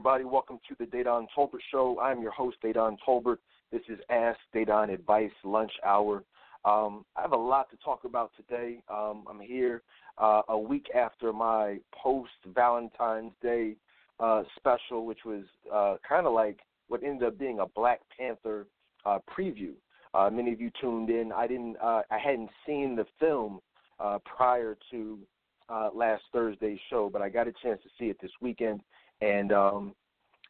everybody? Welcome to the Dedan Tolbert Show. I'm your host, Dedan Tolbert. This is Ask Dedan Advice Lunch Hour. Um, I have a lot to talk about today. Um, I'm here uh, a week after my post Valentine's Day uh, special, which was uh, kind of like what ended up being a Black Panther uh, preview. Uh, many of you tuned in. I didn't. Uh, I hadn't seen the film prior to last Thursday's show, but I got a chance to see it this weekend, and um,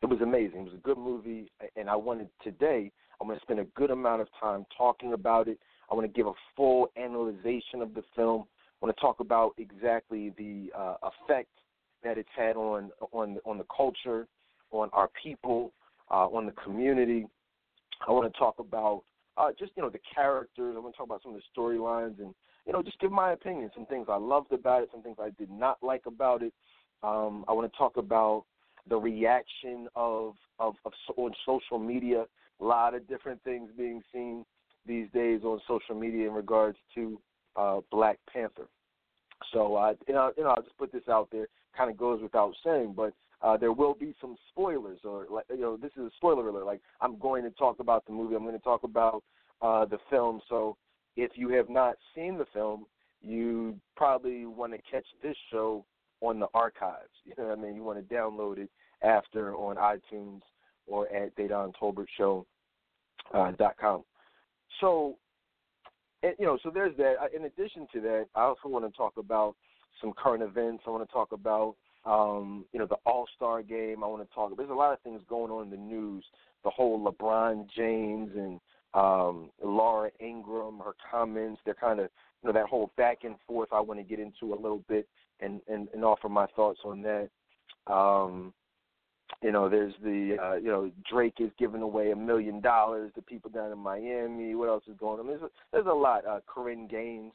it was amazing. It was a good movie, and I wanted today. I'm going to spend a good amount of time talking about it. I want to give a full analyzation of the film. I want to talk about exactly the uh, effect that it's had on on on the culture, on our people, uh, on the community. I want to talk about uh, just you know the characters. I want to talk about some of the storylines and you know just give my opinion. Some things I loved about it, some things I did not like about it. Um, I want to talk about the reaction of, of of on social media. A lot of different things being seen these days on social media in regards to uh, Black Panther. So uh, you know, you know, I'll just put this out there. Kind of goes without saying, but uh, there will be some spoilers, or like you know, this is a spoiler alert. Like I'm going to talk about the movie. I'm going to talk about uh, the film. So if you have not seen the film, you probably want to catch this show on the archives. You know what I mean? You want to download it after on iTunes or at. Uh, dot com. So, and, you know, so there's that. In addition to that, I also want to talk about some current events. I want to talk about, um, you know, the All Star game. I want to talk. There's a lot of things going on in the news. The whole LeBron James and um, Laura Ingraham, her comments. They're kind of, you know, that whole back and forth. I want to get into a little bit and and, and offer my thoughts on that. Um, you know, there's the uh, you know Drake is giving away a million dollars to people down in Miami. What else is going on? There's a, there's a lot. Uh, Korryn Gaines,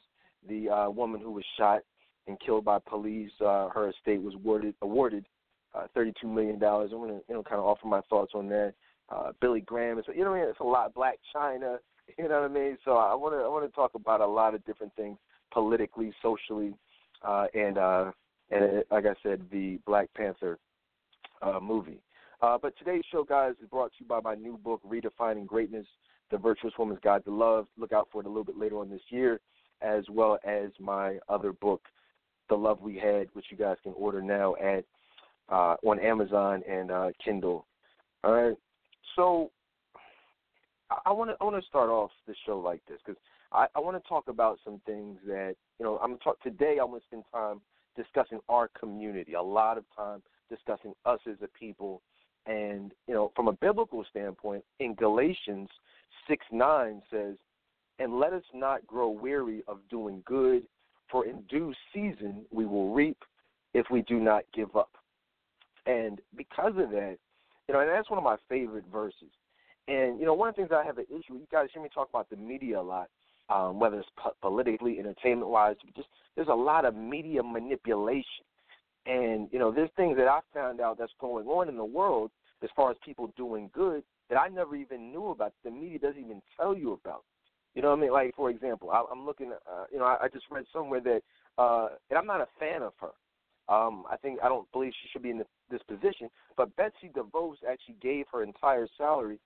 the uh, woman who was shot and killed by police, uh, her estate was awarded awarded uh, 32 million dollars. I'm gonna you know kind of offer my thoughts on that. Uh, Billy Graham, so you know what I mean? it's a lot. Blac Chyna, you know what I mean? So I want to I want to talk about a lot of different things politically, socially, uh, and uh, and uh, like I said, the Black Panther uh, movie. Uh, but today's show, guys, is brought to you by my new book, Redefining Greatness: The Virtuous Woman's Guide to Love. Look out for it a little bit later on this year, as well as my other book, The Love We Had, which you guys can order now at uh, on Amazon and uh, Kindle. All right. So I want to I want to start off the show like this because I, I want to talk about some things that you know I'm talk today. I want to spend time discussing our community. A lot of time discussing us as a people. And, you know, from a biblical standpoint, in Galatians 6 9 says, And let us not grow weary of doing good, for in due season we will reap if we do not give up. And because of that, you know, and that's one of my favorite verses. And, you know, one of the things I have an issue with, you guys hear me talk about the media a lot, um, whether it's po- politically, entertainment wise, just there's a lot of media manipulation and, you know, there's things that I found out that's going on in the world as far as people doing good that I never even knew about. The media doesn't even tell you about. You know what I mean? Like, for example, I, I'm looking, uh, you know, I, I just read somewhere that, uh, and I'm not a fan of her. Um, I think I don't believe she should be in the, this position. But Betsy DeVos actually gave her entire salary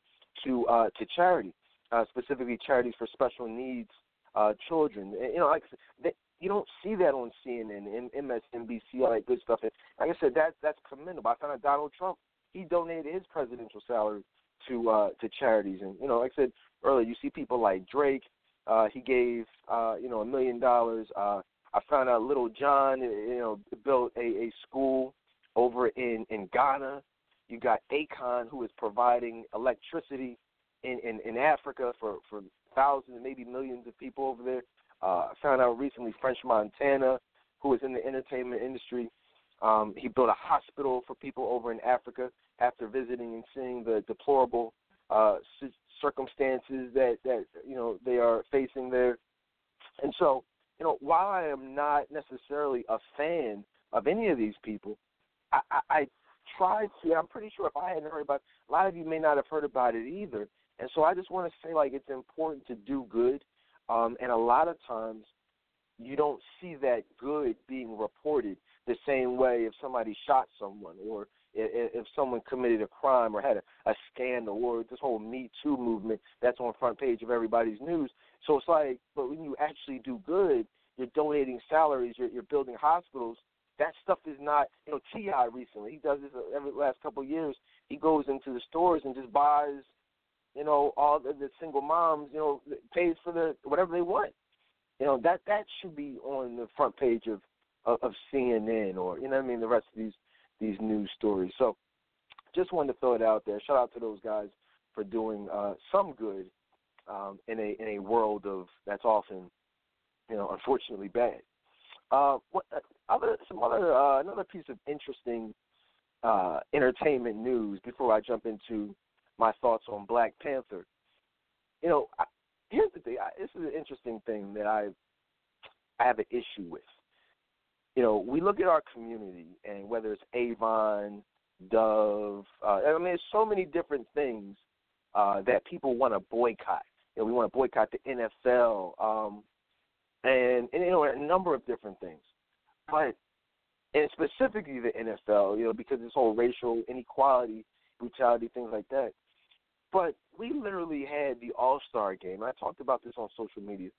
to uh, to charity, uh, specifically charities for special needs uh, children. And, you know, like they, you don't see that on CNN and MSNBC, all that good stuff. And like I said, that that's commendable. I found out Donald Trump he donated his presidential salary to uh to charities, and you know, like I said earlier, you see people like Drake. Uh, he gave uh, you know a million dollars. Uh, I found out Little John, you know, built a, a school over in in Ghana. You got Akon, who is providing electricity in, in, in Africa for, for thousands, maybe millions of people over there. Uh, I found out recently French Montana, who is in the entertainment industry, um, he built a hospital for people over in Africa after visiting and seeing the deplorable uh, circumstances that that you know they are facing there. And so, you know, while I am not necessarily a fan of any of these people, I, I, I tried to. I'm pretty sure if I hadn't heard about, a lot of you may not have heard about it either. And so I just want to say, like, it's important to do good. Um, and a lot of times, you don't see that good being reported the same way if somebody shot someone or if, if someone committed a crime or had a, a scandal or this whole Me Too movement that's on front page of everybody's news. So it's like, but when you actually do good, you're donating salaries, you're, you're building hospitals. That stuff is not, you know. T.I. recently, he does this every last couple of years. He goes into the stores and just buys, you know, all the, the single moms, you know, pays for the whatever they want. You know that that should be on the front page of of, of CNN or you know I mean the rest of these these news stories. So just wanted to throw it out there. Shout out to those guys for doing uh, some good um, in a in a world of that's often you know unfortunately bad. Uh, what, uh, other some other uh, another piece of interesting uh, entertainment news before I jump into my thoughts on Black Panther. You know, I, here's the thing. I, this is an interesting thing that I I have an issue with you know, we look at our community and whether it's Avon, Dove, uh, I mean, there's so many different things uh, that people want to boycott. You know, we want to boycott the NFL, um, and, and you know, a number of different things. But and specifically the NFL, you know, because this whole racial inequality, brutality, things like that. But we literally had the All Star game. I talked about this on social media.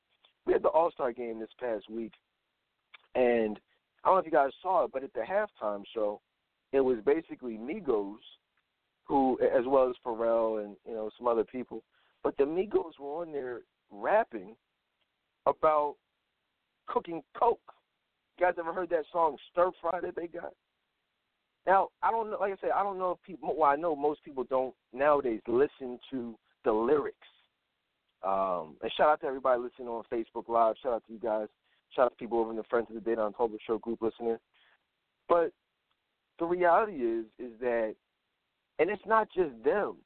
We had the All Star game this past week, and I don't know if you guys saw it, but at the halftime show, it was basically Migos, who, as well as Pharrell and you know some other people, but the Migos were on there rapping about cooking coke. You guys ever heard that song "Stir Fry" that they got? Now, I don't know. Like I said, I don't know if people. Well, I know most people don't nowadays listen to the lyrics. Um, and shout out to everybody listening on Facebook Live. Shout out to you guys. Shout out to people over in the Friends of the Dedan Tolbert Show group listening. But the reality is, is that, and it's not just them.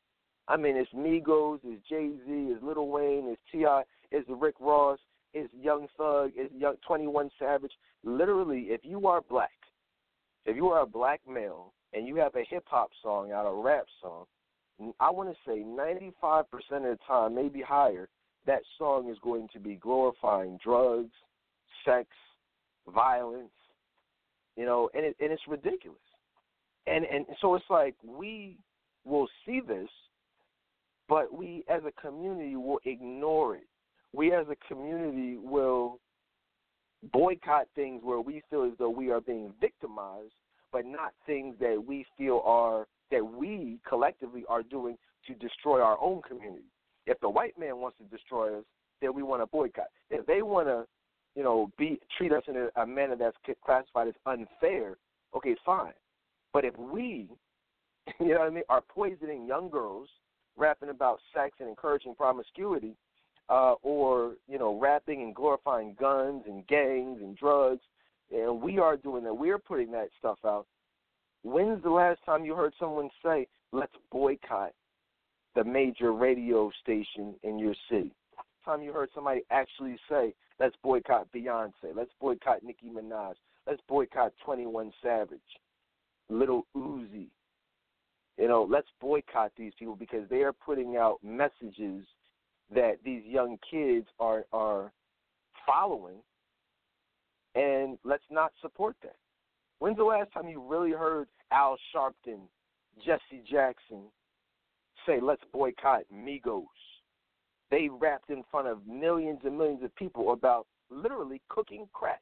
I mean, it's Migos, it's Jay Z, it's Lil Wayne, it's T.I., it's Rick Ross, it's Young Thug, it's Young Twenty One Savage. Literally, if you are black, if you are a black male and you have a hip hop song out, a rap song, I want to say 95% of the time, maybe higher, that song is going to be glorifying drugs, sex, violence, you know, and it, and it's ridiculous. And and so it's like we will see this, but we as a community will ignore it. We as a community will boycott things where we feel as though we are being victimized, but not things that we feel are that we collectively are doing to destroy our own community. If the white man wants to destroy us, then we want to boycott. If they want to you know, be treat us in a, a manner that's classified as unfair, okay, fine. But if we, you know what I mean, are poisoning young girls, rapping about sex and encouraging promiscuity, uh, or you know, rapping and glorifying guns and gangs and drugs, and we are doing that, we're putting that stuff out. When's the last time you heard someone say, "Let's boycott the major radio station in your city"? Time you heard somebody actually say, Let's boycott Beyonce. Let's boycott Nicki Minaj. Let's boycott 21 Savage, Little Uzi. You know, let's boycott these people because they are putting out messages that these young kids are are following, and let's not support that. When's the last time you really heard Al Sharpton, Jesse Jackson say, "Let's boycott Migos"? They rapped in front of millions and millions of people about literally cooking crack.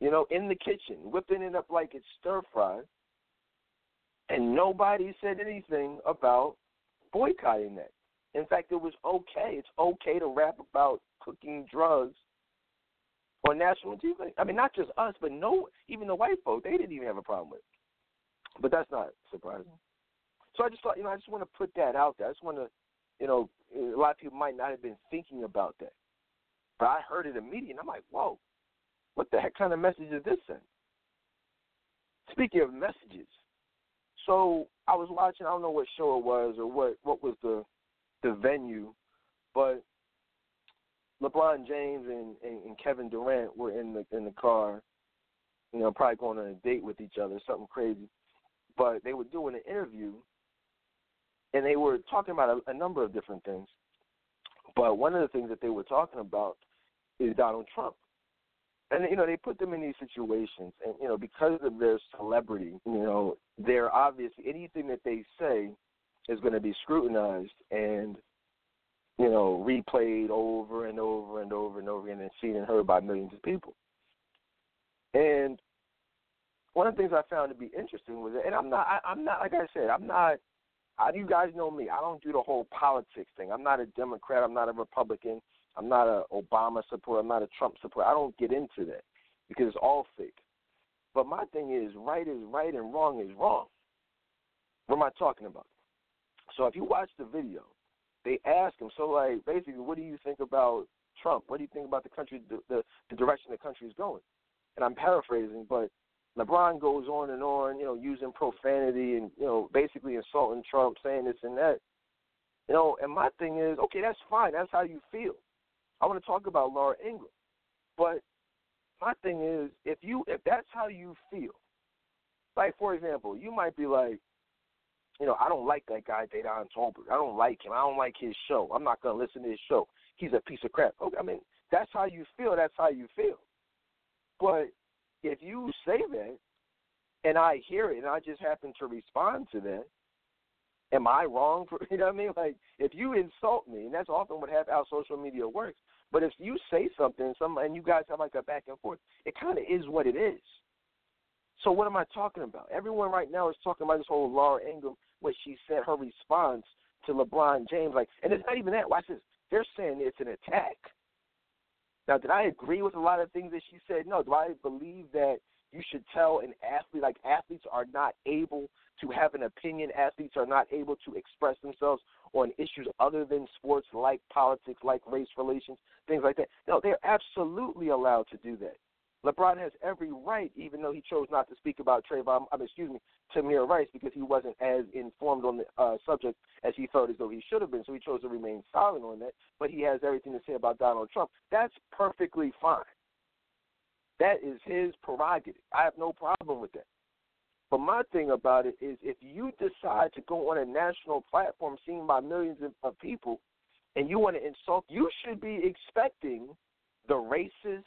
You know, in the kitchen, whipping it up like it's stir fry. And nobody said anything about boycotting that. In fact, it was okay. It's okay to rap about cooking drugs on national TV. I mean, not just us, but no, even the white folk, they didn't even have a problem with it. But that's not surprising. So I just thought, you know, I just want to put that out there. I just want to you know, a lot of people might not have been thinking about that. But I heard it immediately, and I'm like, whoa, what the heck kind of message is this then? Speaking of messages, so I was watching, I don't know what show it was or what, what was the the venue, but LeBron James and, and, and Kevin Durant were in the in the car, you know, probably going on a date with each other, something crazy. But they were doing an interview and they were talking about a, a number of different things. But one of the things that they were talking about is Donald Trump. and you know they put them in these situations, and you know because of their celebrity, you know they're obviously anything that they say is going to be scrutinized and you know replayed over and over and over and over again and seen and heard by millions of people. And one of the things I found to be interesting was, that, and I'm not, I, I'm not like I said, I'm not. Do you guys know me? I don't do the whole politics thing. I'm not a Democrat. I'm not a Republican. I'm not a Obama supporter. I'm not a Trump supporter. I don't get into that because it's all fake. But my thing is, right is right and wrong is wrong. What am I talking about? So if you watch the video, they ask him, so like basically, what do you think about Trump? What do you think about the country, the the, the direction the country is going? And I'm paraphrasing, but LeBron goes on and on, you know, using profanity and you know, basically insulting Trump, saying this and that. You know, and my thing is, okay, that's fine. That's how you feel. I want to talk about Laura Ingraham, But my thing is, if you if that's how you feel, like for example, you might be like, you know, I don't like that guy Dedan Tolbert. I don't like him. I don't like his show. I'm not gonna listen to his show. He's a piece of crap. Okay, I mean, that's how you feel. That's how you feel. But if you say that, and I hear it, and I just happen to respond to that, am I wrong for you know what I mean? Like if you insult me, and that's often what have how social media works. But if you say something, some and you guys have like a back and forth, it kind of is what it is. So what am I talking about? Everyone right now is talking about this whole Laura Ingraham, what she said, her response to LeBron James, like, and it's not even that. Watch this. They're saying it's an attack. Now, did I agree with a lot of things that she said? No. Do I believe that you should tell an athlete, like athletes are not able to have an opinion. Athletes are not able to express themselves on issues other than sports, like politics, like race relations, things like that. No, they're absolutely allowed to do that. LeBron has every right, even though he chose not to speak about Trayvon, I mean, excuse me, Tamir Rice, because he wasn't as informed on the uh, subject as he felt as though he should have been. So he chose to remain silent on that. But he has everything to say about Donald Trump. That's perfectly fine. That is his prerogative. I have no problem with that. But my thing about it is if you decide to go on a national platform seen by millions of people and you want to insult, you should be expecting the racists,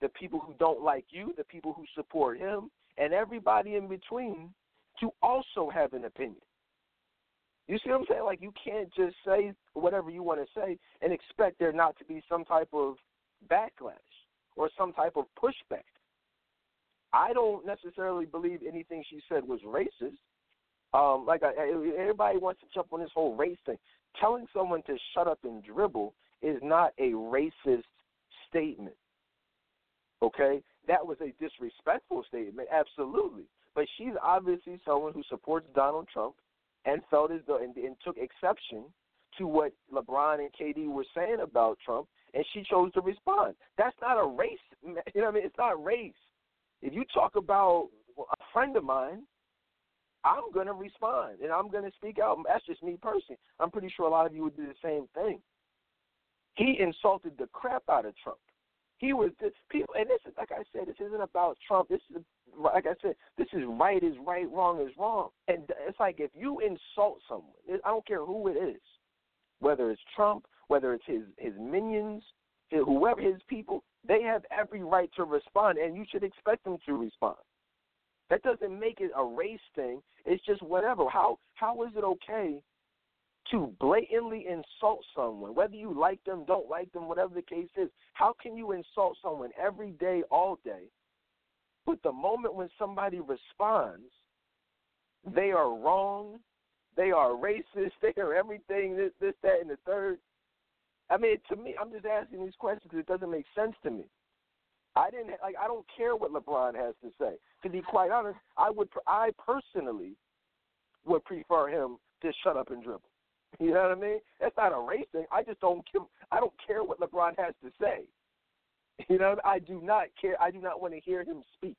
the people who don't like you, the people who support him, and everybody in between to also have an opinion. You see what I'm saying? Like you can't just say whatever you want to say and expect there not to be some type of backlash or some type of pushback. I don't necessarily believe anything she said was racist. Um, like I, everybody wants to jump on this whole race thing. Telling someone to shut up and dribble is not a racist statement. Okay, that was a disrespectful statement, absolutely. But she's obviously someone who supports Donald Trump and felt as though and, and took exception to what LeBron and KD were saying about Trump, and she chose to respond. That's not a race. You know what I mean? It's not race. If you talk about a friend of mine, I'm going to respond and I'm going to speak out. That's just me personally. I'm pretty sure a lot of you would do the same thing. He insulted the crap out of Trump. He was this people, and this is like I said. This isn't about Trump. This is like I said. This is right is right, wrong is wrong. And it's like if you insult someone, I don't care who it is, whether it's Trump, whether it's his his minions, whoever his people, they have every right to respond, and you should expect them to respond. That doesn't make it a race thing. It's just whatever. How how is it okay to blatantly insult someone, whether you like them, don't like them, whatever the case is? How can you insult someone every day, all day, but the moment when somebody responds, they are wrong, they are racist, they are everything, this, this, that, and the third. I mean, to me, I'm just asking these questions because it doesn't make sense to me. I didn't like. I don't care what LeBron has to say. To be quite honest, I would. I personally would prefer him to shut up and dribble. You know what I mean? That's not a race. I just don't. I don't care what LeBron has to say. You know, I do not care. I do not want to hear him speak.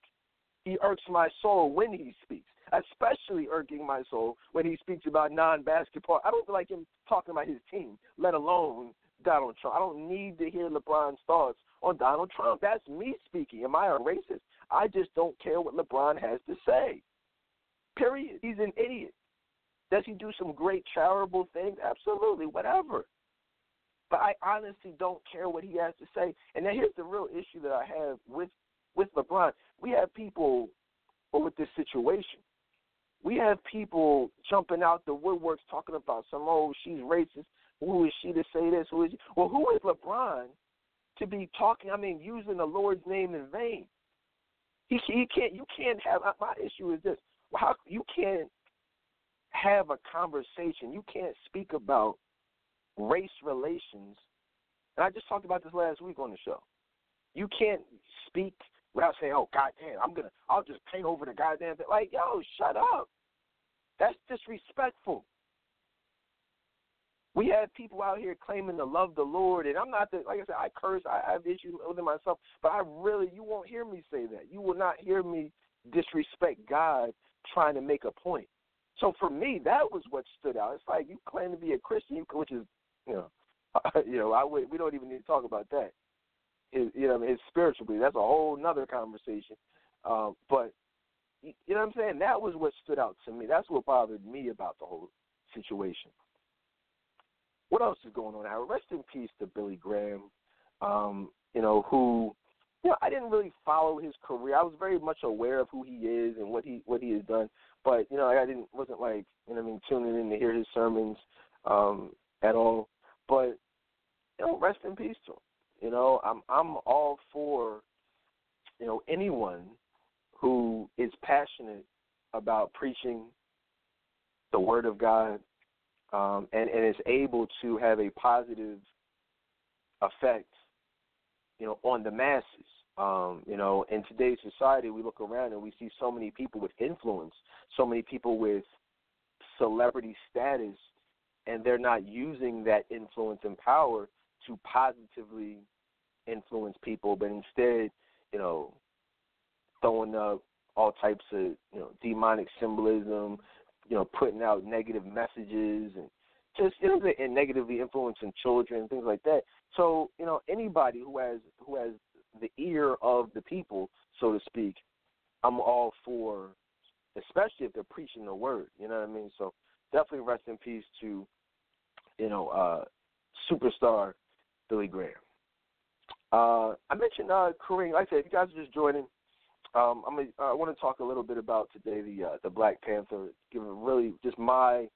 He irks my soul when he speaks, especially irking my soul when he speaks about non-basketball. I don't like him talking about his team, let alone Donald Trump. I don't need to hear LeBron's thoughts on Donald Trump. That's me speaking. Am I a racist? I just don't care what LeBron has to say. Period. He's an idiot. Does he do some great charitable things? Absolutely, whatever. But I honestly don't care what he has to say. And now here's the real issue that I have with with LeBron. We have people or with this situation. We have people jumping out the woodworks talking about some oh she's racist. Who is she to say this? Who is she? well who is LeBron to be talking? I mean using the Lord's name in vain. He he can't. You can't have. My issue is this: how you can't have a conversation. You can't speak about race relations. And I just talked about this last week on the show. You can't speak without saying, "Oh, goddamn, I'm gonna, I'll just paint over the goddamn thing." Like, yo, shut up. That's disrespectful. We have people out here claiming to love the Lord, and I'm not the like I said, I curse, I have issues with myself, but I really you won't hear me say that. You will not hear me disrespect God trying to make a point. So for me, that was what stood out. It's like you claim to be a Christian, which is, you know, you know, I we don't even need to talk about that. His, you know, his spiritual belief. That's a whole nother conversation. Um, but you know what I'm saying? That was what stood out to me. That's what bothered me about the whole situation what else is going on now? Rest in peace to Billy Graham. Um, you know, who you know, I didn't really follow his career. I was very much aware of who he is and what he what he has done, but you know, I didn't wasn't like you know I mean tuning in to hear his sermons um, at all. But you know, rest in peace to him. You know, I'm I'm all for you know anyone who is passionate about preaching the word of God um, and, and is able to have a positive effect, you know, on the masses. Um, you know, in today's society, we look around and we see so many people with influence, so many people with celebrity status, and they're not using that influence and power to positively influence people, but instead, you know, throwing up all types of you know demonic symbolism, you know, putting out negative messages and just you know, and negatively influencing children things like that. So you know, anybody who has who has the ear of the people, so to speak, I'm all for, especially if they're preaching the word. You know what I mean? So definitely rest in peace to, you know, uh, superstar Billy Graham. Uh, I mentioned uh, Kareem. Like I said, if you guys are just joining, um, I'm a, I want to talk a little bit about today the uh, the Black Panther, give really just my,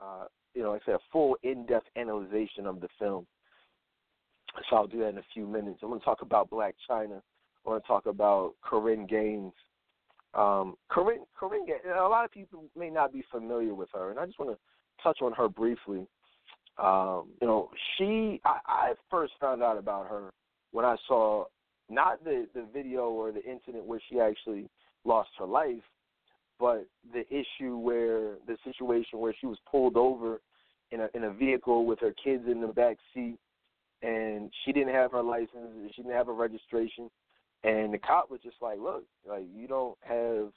uh, you know, like I said, a full in-depth analysis of the film. So I'll do that in a few minutes. I'm going to talk about Blac Chyna. I want to talk about Korryn Gaines. Um, Korryn, Korryn, a lot of people may not be familiar with her, and I just want to touch on her briefly. Um, you know, she, I, I first found out about her when I saw not the the video or the incident where she actually lost her life, but the issue where the situation where she was pulled over in a in a vehicle with her kids in the back seat, and she didn't have her license, she didn't have a registration, and the cop was just like, "Look, like you don't have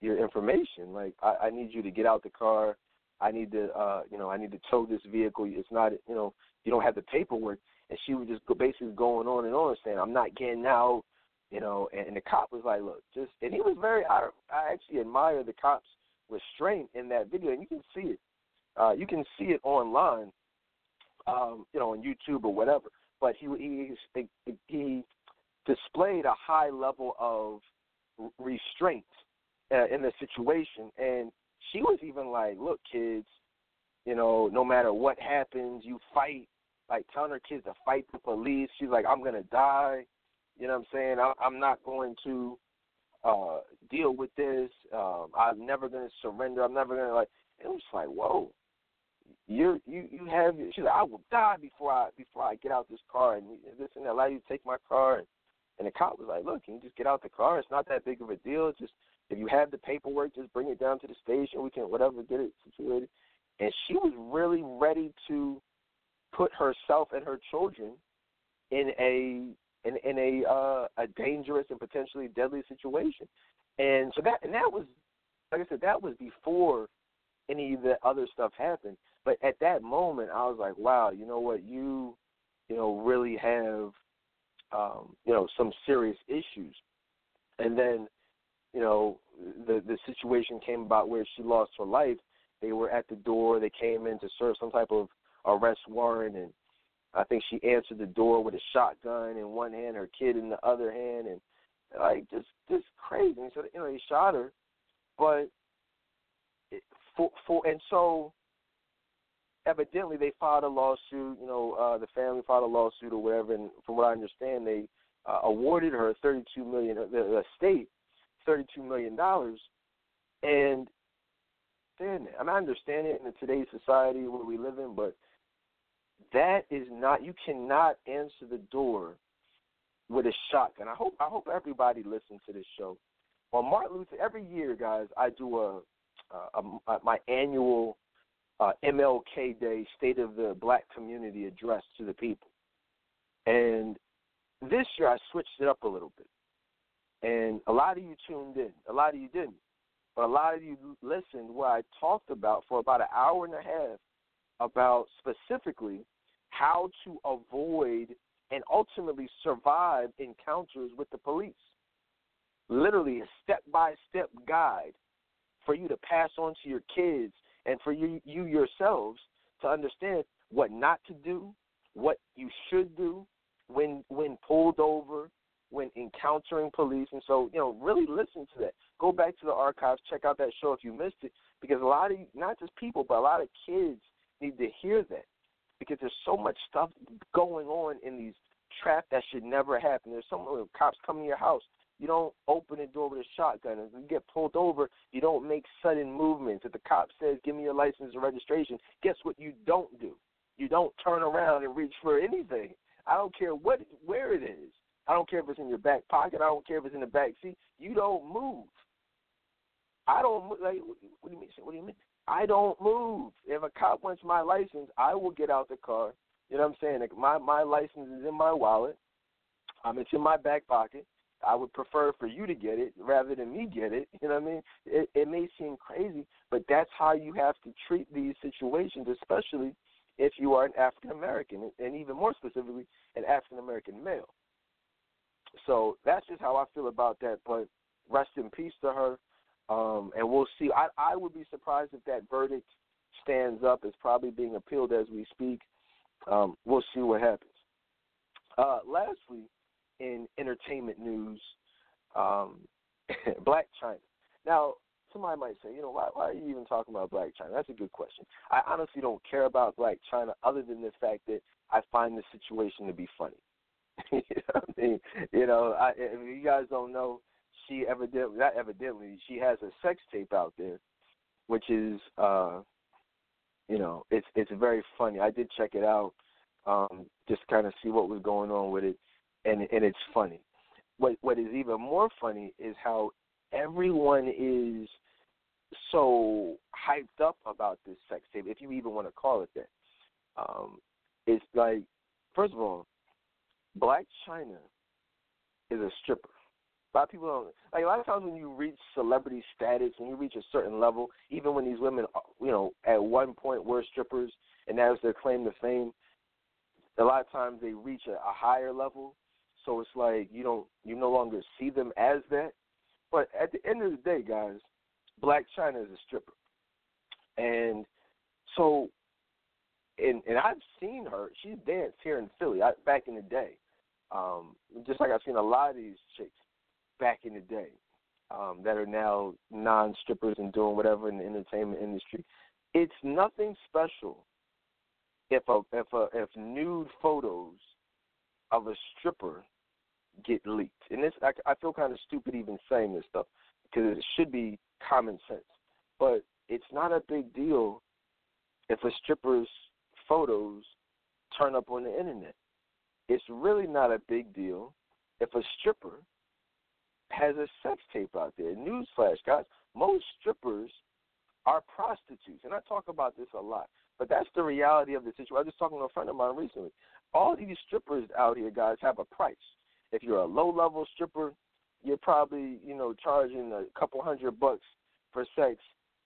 your information. Like I, I need you to get out the car. I need to, uh, you know, I need to tow this vehicle. It's not, you know, you don't have the paperwork." and she was just basically going on and on saying, "I'm not getting out," you know. And, and the cop was like, "Look, just," and he was very. I, I actually admire the cop's restraint in that video, and you can see it. Uh, you can see it online, um, you know, on YouTube or whatever. But he he he displayed a high level of restraint uh, in the situation, and she was even like, "Look, kids, you know, no matter what happens, you fight like telling her kids to fight the police. She's like, I'm gonna die. You know what I'm saying? I, I'm not going to uh deal with this. Um, I'm never gonna surrender. I'm never gonna like. It was like, whoa. You're you you have. She's like, I will die before I before I get out this car and this and. Allow you to take my car. And, and the cop was like, look, can you just get out the car? It's not that big of a deal. Just if you have the paperwork, just bring it down to the station. We can whatever get it situated. And she was really ready to put herself and her children in a in, in a uh, a dangerous and potentially deadly situation. And so that and that was like I said, that was before any of the other stuff happened. But at that moment I was like, Wow, you know what, you you know, really have um, you know, some serious issues. And then, you know, the the situation came about where she lost her life. They were at the door, they came in to serve some type of arrest warrant, and I think she answered the door with a shotgun in one hand, her kid in the other hand, and like just just crazy. So you know, he shot her, but it, for for and so evidently they filed a lawsuit. You know, uh, the family filed a lawsuit or whatever, and from what I understand, they uh, awarded her thirty-two million. The, the state thirty-two million dollars, and then I mean, I understand it in today's society where we live in, but that is not. You cannot answer the door with a shotgun. I hope I hope everybody listens to this show. On Martin Luther, every year, guys, I do a, a, a my annual uh, MLK Day State of the Black Community address to the people. And this year I switched it up a little bit. And a lot of you tuned in, a lot of you didn't. But a lot of you listened where I talked about for about an hour and a half about specifically how to avoid and ultimately survive encounters with the police. Literally a step by step guide for you to pass on to your kids and for you, you yourselves to understand what not to do, what you should do when when pulled over, when encountering police. And so, you know, really listen to that. Go back to the archives, check out that show if you missed it, because a lot of not just people, but a lot of kids need to hear that because there's so much stuff going on in these traps that should never happen. There's some cops coming to your house you don't open the door with a shotgun. If you get pulled over, you don't make sudden movements. If the cop says, "Give me your license and registration," guess what? You don't do. You don't turn around and reach for anything. I don't care what where it is. I don't care if it's in your back pocket. I don't care if it's in the back seat. You don't move. I don't like. What do you mean? What do you mean? I don't move. If a cop wants my license, I will get out the car. You know what I'm saying? Like my my license is in my wallet. Um, it's in my back pocket. I would prefer for you to get it rather than me get it. You know what I mean? It, it may seem crazy, but that's how you have to treat these situations, especially if you are an African American, and even more specifically, an African American male. So that's just how I feel about that. But rest in peace to her, um, and we'll see. I, I would be surprised if that verdict stands up. It's probably being appealed as we speak. Um, we'll see what happens. Uh, lastly, in entertainment news, um, Blac Chyna. Now, somebody might say, you know, why, why are you even talking about Blac Chyna? That's a good question. I honestly don't care about Blac Chyna other than the fact that I find the situation to be funny. you know I mean? You know, I, if you guys don't know, she evidently, not evidently, she has a sex tape out there, which is, uh, you know, it's it's very funny. I did check it out, um, just kind of see what was going on with it and and it's funny. What what is even more funny is how everyone is so hyped up about this sex tape, if you even want to call it that. Um, it's like, first of all, Blac Chyna is a stripper. A lot of people don't like. A lot of times when you reach celebrity status, when you reach a certain level, even when these women, you know, at one point were strippers, and that was their claim to fame. A lot of times they reach a, a higher level, so it's like you don't you no longer see them as that. But at the end of the day, guys, Blac Chyna is a stripper, and so and and I've seen her. She's danced here in Philly I, back in the day, um, just like I've seen a lot of these chicks back in the day um, that are now non strippers and doing whatever in the entertainment industry. It's nothing special if a if a if nude photos of a stripper get leaked. And this, I, I feel kind of stupid even saying this stuff because it should be common sense. But it's not a big deal if a stripper's photos turn up on the internet. It's really not a big deal if a stripper has a sex tape out there. Newsflash, guys, most strippers are prostitutes. And I talk about this a lot. But that's the reality of the situation. I was just talking to a friend of mine recently. All these strippers out here, guys, have a price. If you're a low level stripper, you're probably you know charging a couple hundred bucks for sex.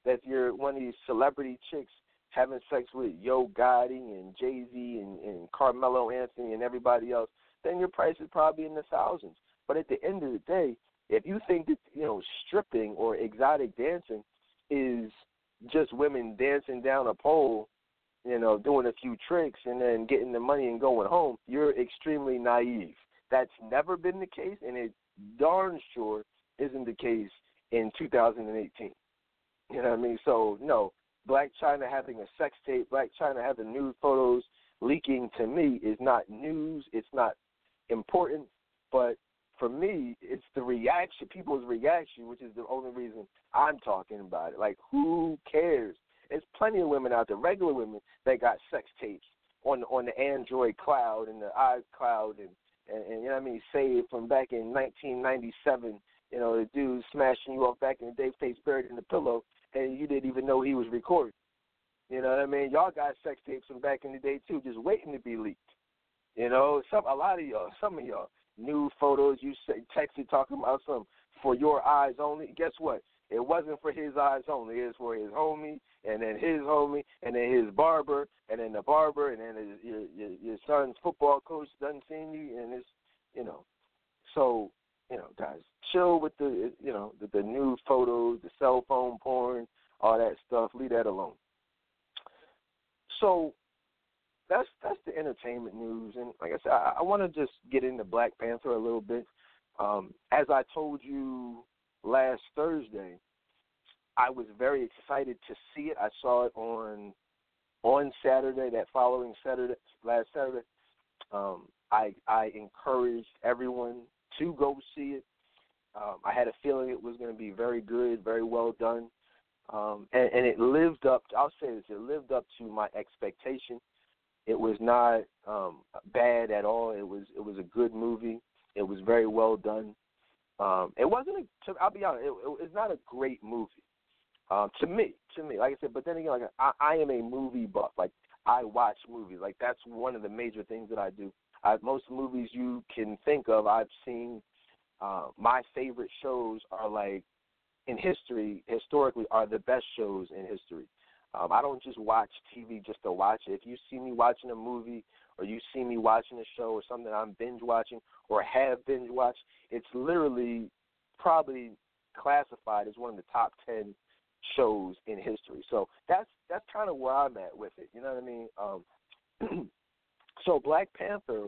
That you're one of these celebrity chicks having sex with Yo Gotti and Jay Z and, and Carmelo Anthony and everybody else, then your price is probably in the thousands. But at the end of the day, if you think that you know stripping or exotic dancing is just women dancing down a pole, you know, doing a few tricks and then getting the money and going home, you're extremely naive. That's never been the case, and it darn sure isn't the case in 2018. You know what I mean? So no, Blac Chyna having a sex tape, Blac Chyna having nude photos leaking to me is not news. It's not important, but for me, it's the reaction, people's reaction, which is the only reason I'm talking about it. Like, who cares? There's plenty of women out there, regular women, that got sex tapes on on the Android cloud and the iCloud and, and, and you know what I mean, saved from back in 1997. You know, the dude smashing you off back in the day, face buried in the pillow, and you didn't even know he was recording. You know what I mean? Y'all got sex tapes from back in the day too, just waiting to be leaked. You know, some a lot of y'all, some of y'all, new photos you say texted talking about some for your eyes only. Guess what? It wasn't for his eyes only. It's for his homie, and then his homie, and then his barber, and then the barber, and then his, your, your your son's football coach doesn't see you, and it's you know. So you know, guys, chill with the you know the, the new photos, the cell phone porn, all that stuff. Leave that alone. So that's that's the entertainment news, and like I said, I, I want to just get into Black Panther a little bit. Um, as I told you last Thursday, I was very excited to see it. I saw it on on Saturday, that following Saturday, last Saturday. Um, I I encouraged everyone to go see it. Um, I had a feeling it was going to be very good, very well done, um, and, and it lived up. To, I'll say this: it lived up to my expectation. It was not um, bad at all. It was it was a good movie. It was very well done. Um, it wasn't. A, I'll be honest. It, it, it's not a great movie um, to me. To me, like I said. But then again, like I, I am a movie buff. Like I watch movies. Like that's one of the major things that I do. I, most movies you can think of, I've seen. Uh, my favorite shows are like in history, historically, are the best shows in history. Um, I don't just watch TV just to watch it. If you see me watching a movie or you see me watching a show or something I'm binge watching or have binge watched, it's literally probably classified as one of the top ten shows in history. So that's that's kind of where I'm at with it. You know what I mean? Um, so Black Panther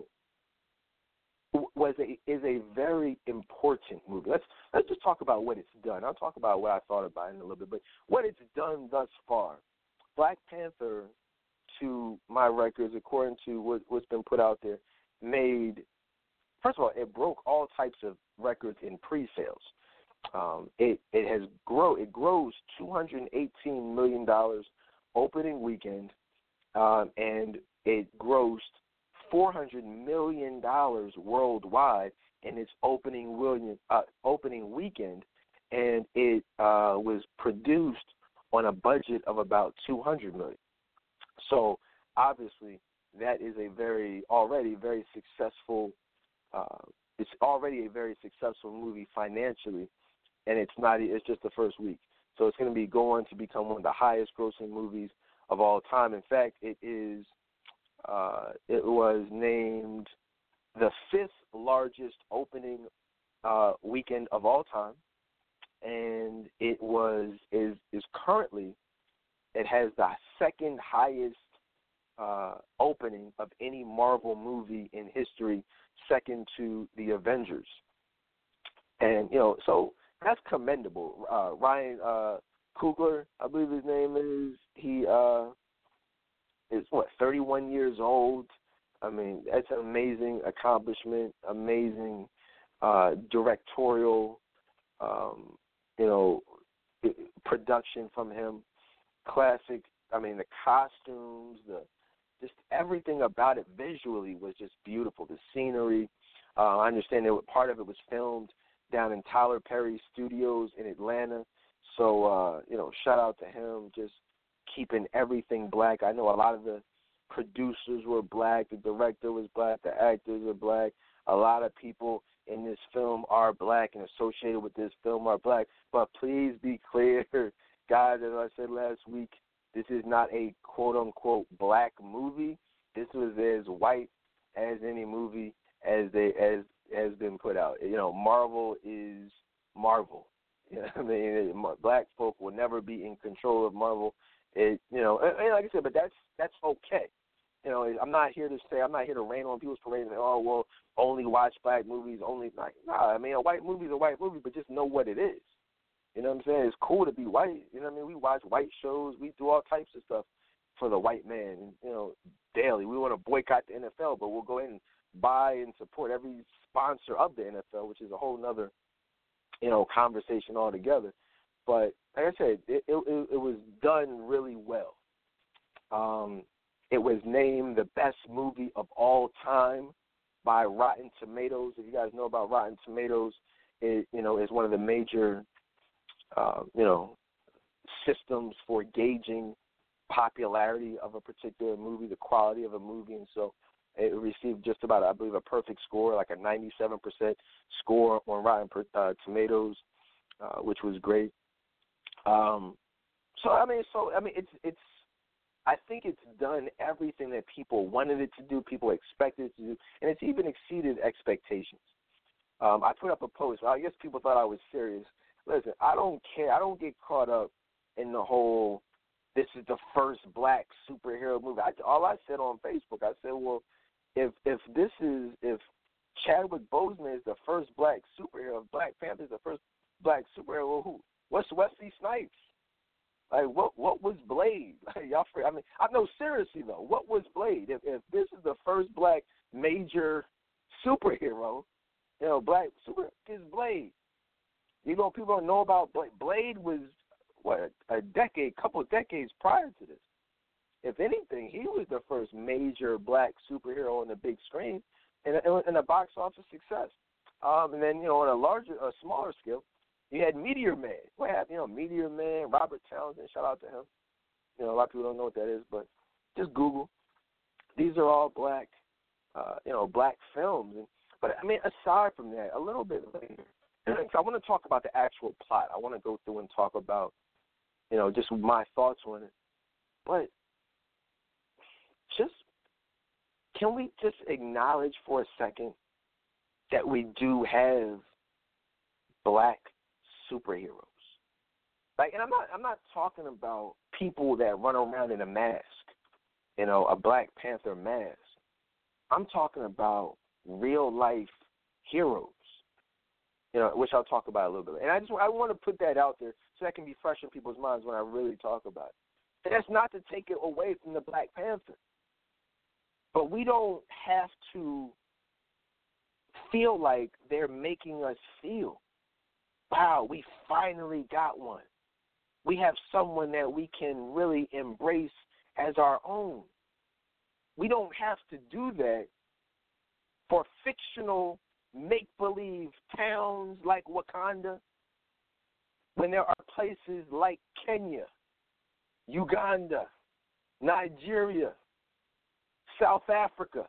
was a is a very important movie. Let's let's just talk about what it's done. I'll talk about what I thought about it in a little bit, but what it's done thus far. Black Panther, to my records, according to what, what's been put out there, made first of all it broke all types of records in pre-sales. Um, it it has grow it grows two hundred eighteen million dollars opening weekend, um, and it grossed $400 million worldwide in its opening, william, uh, opening weekend, and it uh, was produced on a budget of about 200 million. So obviously, that is a very already very successful. Uh, it's already a very successful movie financially, and it's not. It's just the first week, so it's going to be going to become one of the highest grossing movies of all time. In fact, it is uh, it was named the fifth largest opening uh, weekend of all time, and it was is is currently it has the second highest uh, opening of any Marvel movie in history, second to the Avengers. And you know, so that's commendable. Uh, Ryan uh, Coogler, I believe his name is. He uh, is what 31 years old. I mean, that's an amazing accomplishment, amazing uh, directorial, um, you know, production from him. Classic. I mean, the costumes, the just everything about it visually was just beautiful. The scenery. Uh, I understand that part of it was filmed down in Tyler Perry Studios in Atlanta. So uh, you know, shout out to him. Just keeping everything black. I know a lot of the producers were black, the director was black, the actors were black. A lot of people in this film are black and associated with this film are black. But please be clear, guys, as I said last week, this is not a quote unquote black movie. This was as white as any movie as they as has been put out. You know, Marvel is Marvel. You know I mean? Black folk will never be in control of Marvel. It, you know, and, and like I said, but that's that's okay. You know, I'm not here to say I'm not here to rain on people's parade and say, oh well, only watch black movies, only like nah. I mean, a white movie is a white movie, but just know what it is. You know what I'm saying? It's cool to be white. You know what I mean? We watch white shows. We do all types of stuff for the white man. You know, daily. We want to boycott the NFL, but we'll go in and buy and support every sponsor of the NFL, which is a whole nother, you know, conversation altogether. But like I said, it it, it was done really well. Um, it was named the best movie of all time by Rotten Tomatoes. If you guys know about Rotten Tomatoes, it you know is one of the major uh, you know systems for gauging popularity of a particular movie, the quality of a movie, and so it received just about, I believe, a perfect score, like a 97% score on Rotten uh, Tomatoes, uh, which was great. Um, so I mean, so I mean, it's it's. I think it's done everything that people wanted it to do, people expected it to do, and it's even exceeded expectations. Um, I put up a post. I guess people thought I was serious. Listen, I don't care. I don't get caught up in the whole. This is the first black superhero movie. I, all I said on Facebook, I said, well, if if this is if Chadwick Boseman is the first black superhero, Black Panther is the first black superhero, well, who? What's Wesley Snipes? Like what? What was Blade? Like, y'all, I mean, I know seriously though. What was Blade? If if this is the first black major superhero, you know, black super is Blade. You know, people don't know about Blade. Blade was what a decade, couple decades prior to this if anything, he was the first major black superhero on the big screen and in a box office success. Um, and then you know on a larger, a smaller scale, you had Meteor Man. What happened? You know, Meteor Man, Robert Townsend. Shout out to him. You know, a lot of people don't know what that is, but just Google. These are all black, uh, you know, black films. And, but I mean, aside from that, a little bit later, I want to talk about the actual plot. I want to go through and talk about, you know, just my thoughts on it. But just can we just acknowledge for a second that we do have black superheroes? Like, and I'm not I'm not talking about people that run around in a mask, you know, a Black Panther mask. I'm talking about real life heroes, you know, which I'll talk about a little bit. And I just I want to put that out there so that can be fresh in people's minds when I really talk about it. And that's not to take it away from the Black Panther. But we don't have to feel like they're making us feel, wow, we finally got one. We have someone that we can really embrace as our own. We don't have to do that for fictional make believe towns like Wakanda when there are places like Kenya, Uganda, Nigeria, South Africa.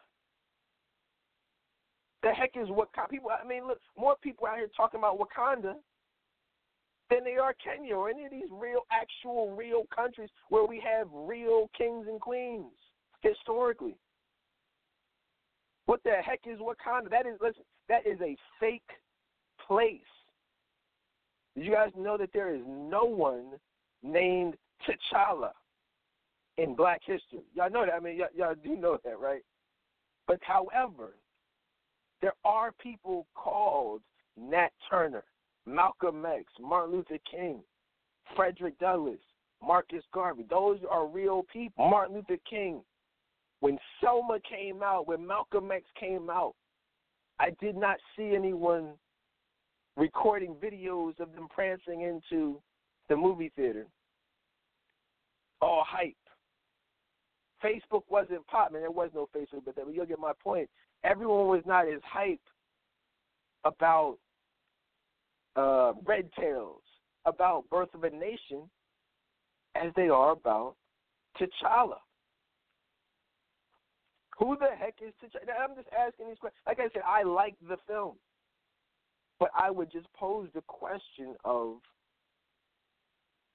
The heck is what people? I mean, look, more people out here talking about Wakanda than they are Kenya or any of these real, actual, real countries where we have real kings and queens historically. What the heck is Wakanda? That is, listen, that is a fake place. Did you guys know that there is no one named T'Challa? in Black history. Y'all know that. I mean, y'all, y'all do know that, right? But however, there are people called Nat Turner, Malcolm X, Martin Luther King, Frederick Douglass, Marcus Garvey. Those are real people. Martin Luther King. When Selma came out, when Malcolm X came out, I did not see anyone recording videos of them prancing into the movie theater. All hype. Facebook wasn't popping. There was no Facebook, but you'll get my point. Everyone was not as hype about uh, Red Tails, about Birth of a Nation, as they are about T'Challa. Who the heck is T'Challa? I'm just asking these questions. Like I said, I like the film, but I would just pose the question of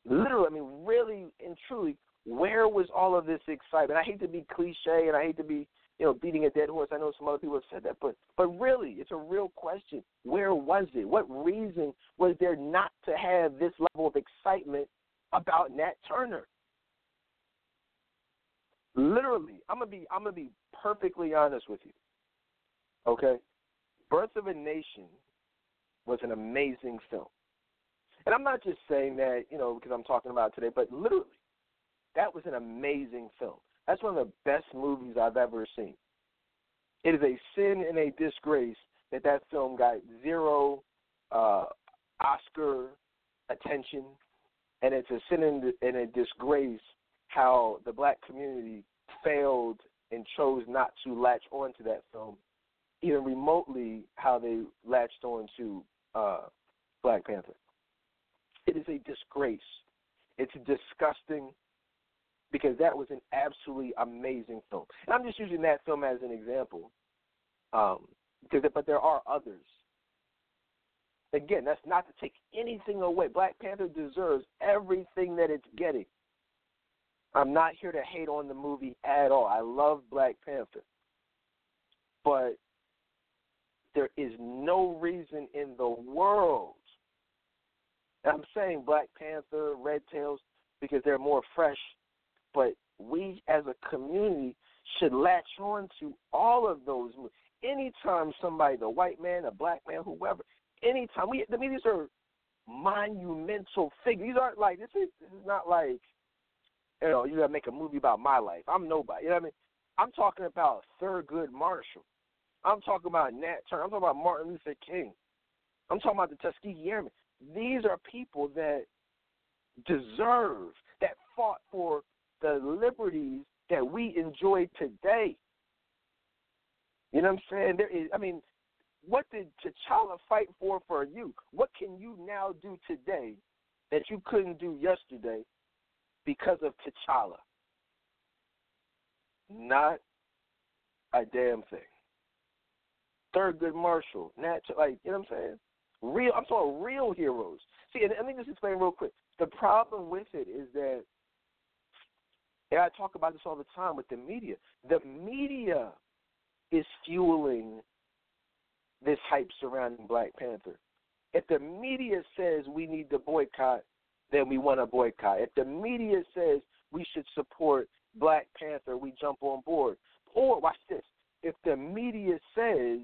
literally, I mean, really and truly, where was all of this excitement? I hate to be cliche and I hate to be, you know, beating a dead horse. I know some other people have said that, but but really, it's a real question. Where was it? What reason was there not to have this level of excitement about Nat Turner? Literally, I'm gonna be I'm gonna be perfectly honest with you. Okay, Birth of a Nation was an amazing film, and I'm not just saying that you know because I'm talking about today, but literally, that was an amazing film. That's one of the best movies I've ever seen. It is a sin and a disgrace that that film got zero uh, Oscar attention, and it's a sin and a disgrace how the black community failed and chose not to latch onto that film, even remotely how they latched on to uh, Black Panther. It is a disgrace. It's disgusting because that was an absolutely amazing film. And I'm just using that film as an example, um, because but there are others. Again, that's not to take anything away. Black Panther deserves everything that it's getting. I'm not here to hate on the movie at all. I love Black Panther. But there is no reason in the world. I'm saying Black Panther, Red Tails, because they're more fresh, but we as a community should latch on to all of those. Movies. Anytime somebody, the white man, a black man, whoever, anytime we, I mean, these are monumental figures. These aren't like this is this is not like you know, you gotta make a movie about my life. I'm nobody. You know what I mean? I'm talking about Thurgood Marshall. I'm talking about Nat Turner. I'm talking about Martin Luther King. I'm talking about the Tuskegee Airmen. These are people that deserve, that fought for the liberties that we enjoy today. You know what I'm saying? There is, I mean, what did T'Challa fight for for you? What can you now do today that you couldn't do yesterday because of T'Challa. Not a damn thing. Thurgood Marshall, natural, like you know what I'm saying? Real, I'm talking real heroes. See, and let me just explain real quick. The problem with it is that, and I talk about this all the time with the media. The media is fueling this hype surrounding Black Panther. If the media says we need to boycott then we want to boycott. If the media says we should support Black Panther, we jump on board. Or watch this: if the media says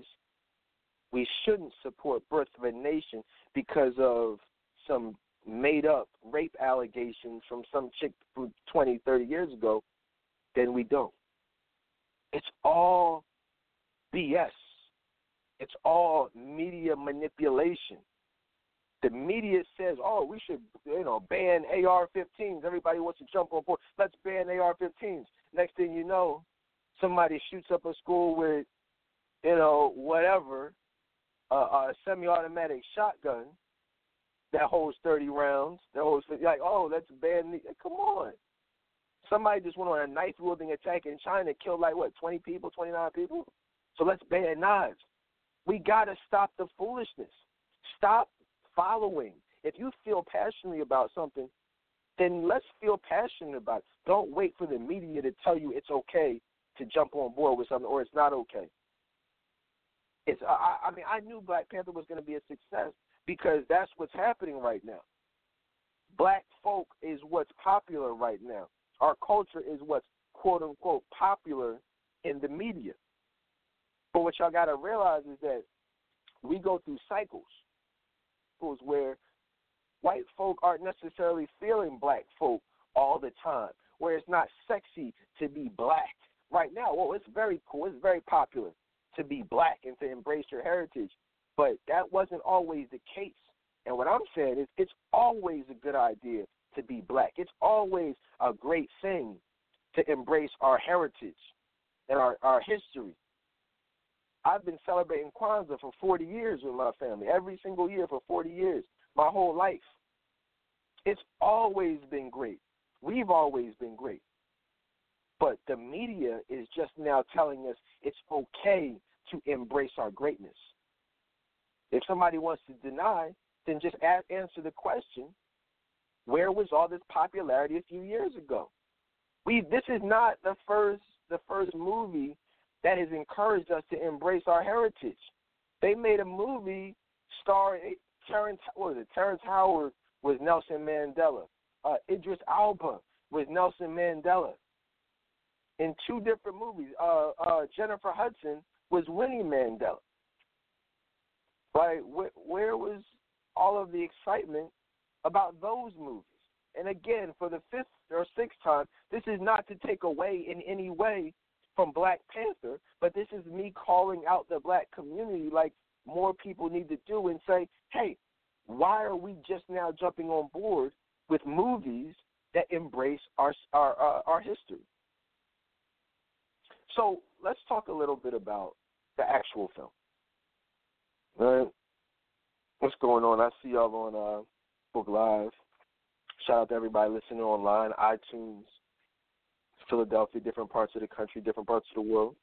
we shouldn't support Birth of a Nation because of some made up rape allegations from some chick from 20, 30 years ago, then we don't. It's all BS. It's all media manipulation the media says, "Oh, we should, you know, ban AR-15s. Everybody wants to jump on board. Let's ban AR-15s." Next thing you know, somebody shoots up a school with, you know, whatever, uh, a semi-automatic shotgun that holds 30 rounds. That holds like, oh, let's ban. The, come on. Somebody just went on a knife wielding attack in China, killed like what, 20 people, 29 people. So let's ban knives. We got to stop the foolishness. Stop following. If you feel passionately about something, then let's feel passionate about it. Don't wait for the media to tell you it's okay to jump on board with something or it's not okay. It's I, I mean I knew Black Panther was going to be a success because that's what's happening right now. Black folk is what's popular right now. Our culture is what's quote unquote popular in the media. But what y'all got to realize is that we go through cycles where white folk aren't necessarily feeling black folk all the time, where it's not sexy to be black. Right now, well, it's very cool, it's very popular to be black and to embrace your heritage, but that wasn't always the case. And what I'm saying is, it's always a good idea to be black. It's always a great thing to embrace our heritage and our, our history. I've been celebrating Kwanzaa for 40 years with my family, every single year for 40 years, my whole life. It's always been great. We've always been great. But the media is just now telling us it's okay to embrace our greatness. If somebody wants to deny, then just ask, answer the question where was all this popularity a few years ago? We this is not the first the first movie that has encouraged us to embrace our heritage. They made a movie starring Terrence, what was it? Terrence Howard was Nelson Mandela. Uh, Idris Elba was Nelson Mandela. in two different movies. Uh, uh, Jennifer Hudson was Winnie Mandela. Right? Where, where was all of the excitement about those movies? And again, for the fifth or sixth time, this is not to take away in any way from Black Panther, but this is me calling out the black community like more people need to do and say, hey, why are we just now jumping on board with movies that embrace our our uh, our history? So let's talk a little bit about the actual film. All right, what's going on? I see y'all on uh, Book Live. Shout out to everybody listening online, iTunes, Philadelphia, different parts of the country, different parts of the world.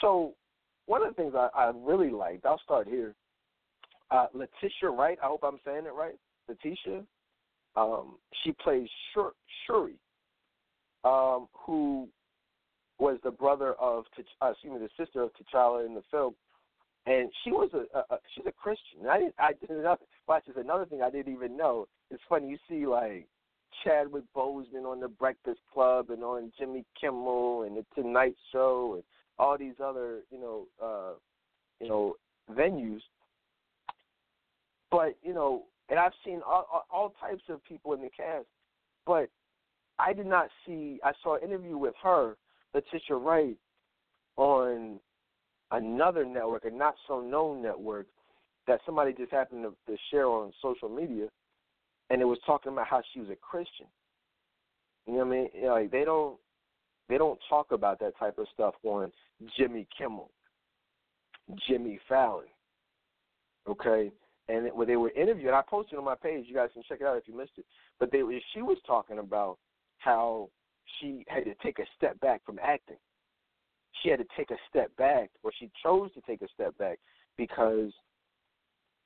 So, one of the things I, I really liked, I'll start here. Uh, Letitia Wright, I hope I'm saying it right. Letitia, um, she plays Shuri, um, who was the brother of, uh, excuse me, the sister of T'Challa in the film, and she was a, a, a she's a Christian. I didn't, I didn't. Know watch. Another thing I didn't even know. It's funny. You see like Chadwick Boseman on the Breakfast Club and on Jimmy Kimmel and the Tonight Show and all these other you know uh, you know venues. But you know, and I've seen all, all, types of people in the cast, but I did not see. I saw an interview with her, Letitia Wright, on another network, a not so known network, that somebody just happened to, to share on social media, and it was talking about how she was a Christian. You know what I mean? Like they don't they don't talk about that type of stuff on Jimmy Kimmel, Jimmy Fallon. Okay, and when they were interviewed, I posted on my page. You guys can check it out if you missed it. But they she was talking about how she had to take a step back from acting. She had to take a step back, or she chose to take a step back because,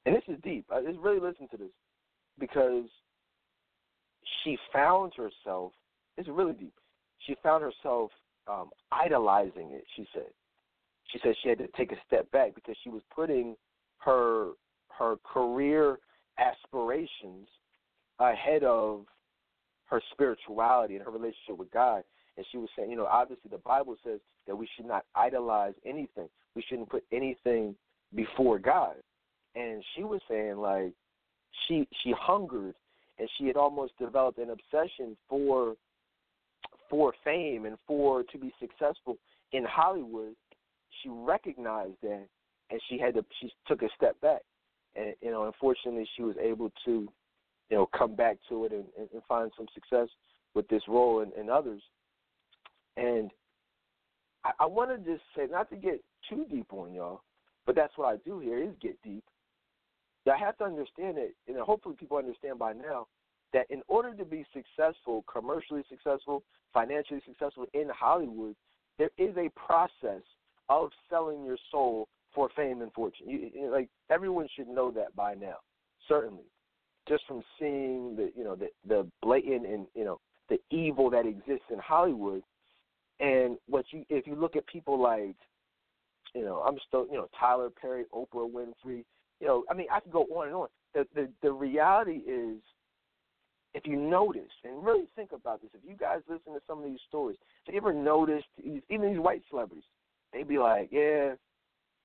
and this is deep. I just really listen to this because she found herself. It's really deep. She found herself um, idolizing it. She said. She said she had to take a step back because she was putting her her career aspirations ahead of her spirituality and her relationship with God. And she was saying, you know, obviously the Bible says that we should not idolize anything. We shouldn't put anything before God. And she was saying like she she hungered and she had almost developed an obsession for for fame and for to be successful in Hollywood. She recognized that and she had to she took a step back. And you know unfortunately she was able to you know come back to it and, and, find some success with this role and, and others. And I, I want to just say not to get too deep on y'all but that's what I do here is get deep I have to understand it and hopefully people understand by now that in order to be successful commercially successful financially successful in Hollywood there is a process of selling your soul for fame and fortune. You, you like everyone should know that by now, certainly, just from seeing the you know the the blatant and you know the evil that exists in Hollywood, and what you if you look at people like, you know, I'm still you know Tyler Perry, Oprah Winfrey, you know, I mean I could go on and on. The the the reality is if you notice and really think about this, if you guys listen to some of these stories, have you ever noticed even these white celebrities? They'd be like, yeah,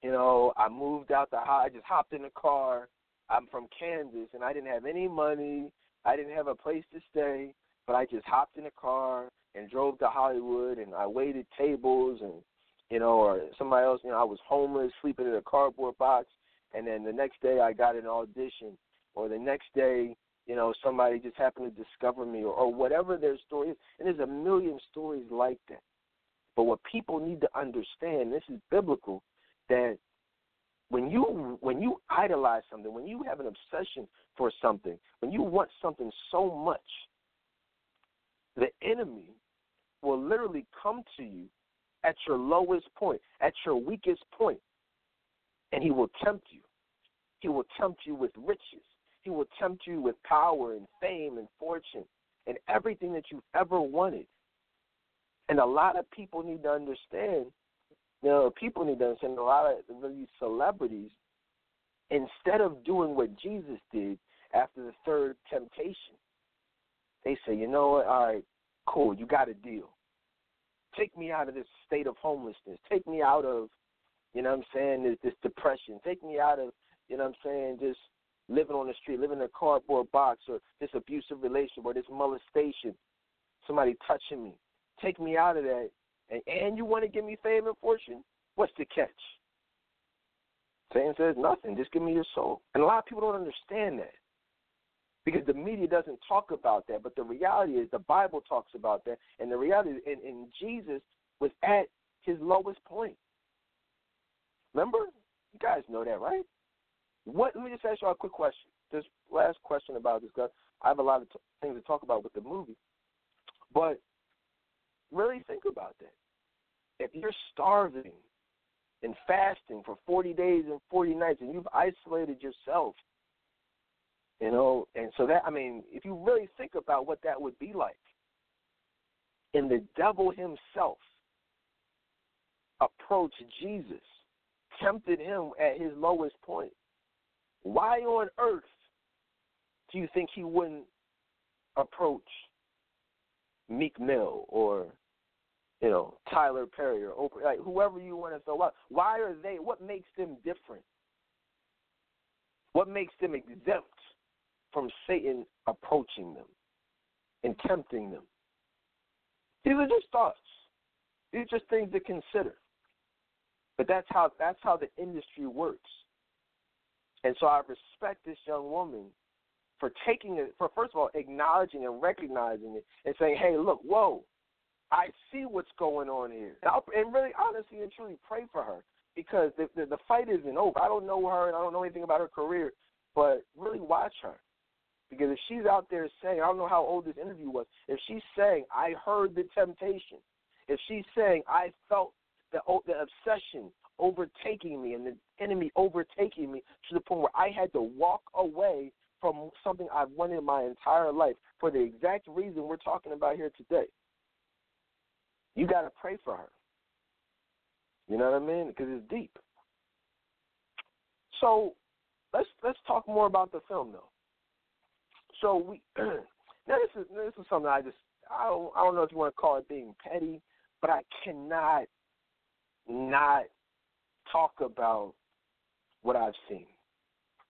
you know, I moved out the house. I just hopped in the car. I'm from Kansas, and I didn't have any money. I didn't have a place to stay, but I just hopped in a car and drove to Hollywood, and I waited tables, and you know, or somebody else. You know, I was homeless, sleeping in a cardboard box, and then the next day I got an audition, or the next day, you know, somebody just happened to discover me, or, or whatever their story is. And there's a million stories like that. But what people need to understand, this is biblical, that when you when you idolize something, when you have an obsession for something, when you want something so much, the enemy will literally come to you at your lowest point, at your weakest point, and he will tempt you. He will tempt you with riches. He will tempt you with power and fame and fortune and everything that you've ever wanted. And a lot of people need to understand you know, people need to understand a lot of these celebrities, instead of doing what Jesus did after the third temptation, they say, you know what, all right, Cool, you got a deal. Take me out of this state of homelessness. Take me out of, you know what I'm saying, this, this depression. Take me out of, you know what I'm saying, just living on the street, living in a cardboard box, or this abusive relationship, or this molestation, somebody touching me. Take me out of that. And, and you want to give me fame and fortune? What's the catch? Satan says nothing. Just give me your soul. And a lot of people don't understand that because the media doesn't talk about that. But the reality is the Bible talks about that. And the reality is, and, and Jesus was at his lowest point. Remember? You guys know that, right? What? Let me just ask y'all a quick question. This last question about this guy. I have a lot of t- things to talk about with the movie, but really think about that. If you're starving and fasting for 40 days and 40 nights, and you've isolated yourself, you know, and so that I mean, if you really think about what that would be like, and the devil himself approached Jesus, tempted him at his lowest point. Why on earth do you think he wouldn't approach Meek Mill or you know, Tyler Perry or Oprah, like whoever you want to throw out. Why are they? What makes them different? What makes them exempt from Satan approaching them and tempting them? These are just thoughts. These are just things to consider. But that's how that's how the industry works. And so I respect this young woman for taking it for first of all acknowledging and recognizing it and saying, "Hey, look, whoa, I see what's going on here, and, I'll, and really, honestly and truly, pray for her because the, the the fight isn't over. I don't know her, and I don't know anything about her career, but really watch her because if she's out there saying, I don't know how old this interview was, if she's saying, I heard the temptation, if she's saying, I felt the the obsession overtaking me and the enemy overtaking me to the point where I had to walk away from something I've wanted my entire life for the exact reason we're talking about here today. You got to pray for her. You know what I mean? Because it's deep. So let's let's talk more about the film though. So we now this is this is something I just I don't I don't know if you want to call it being petty, but I cannot not talk about what I've seen.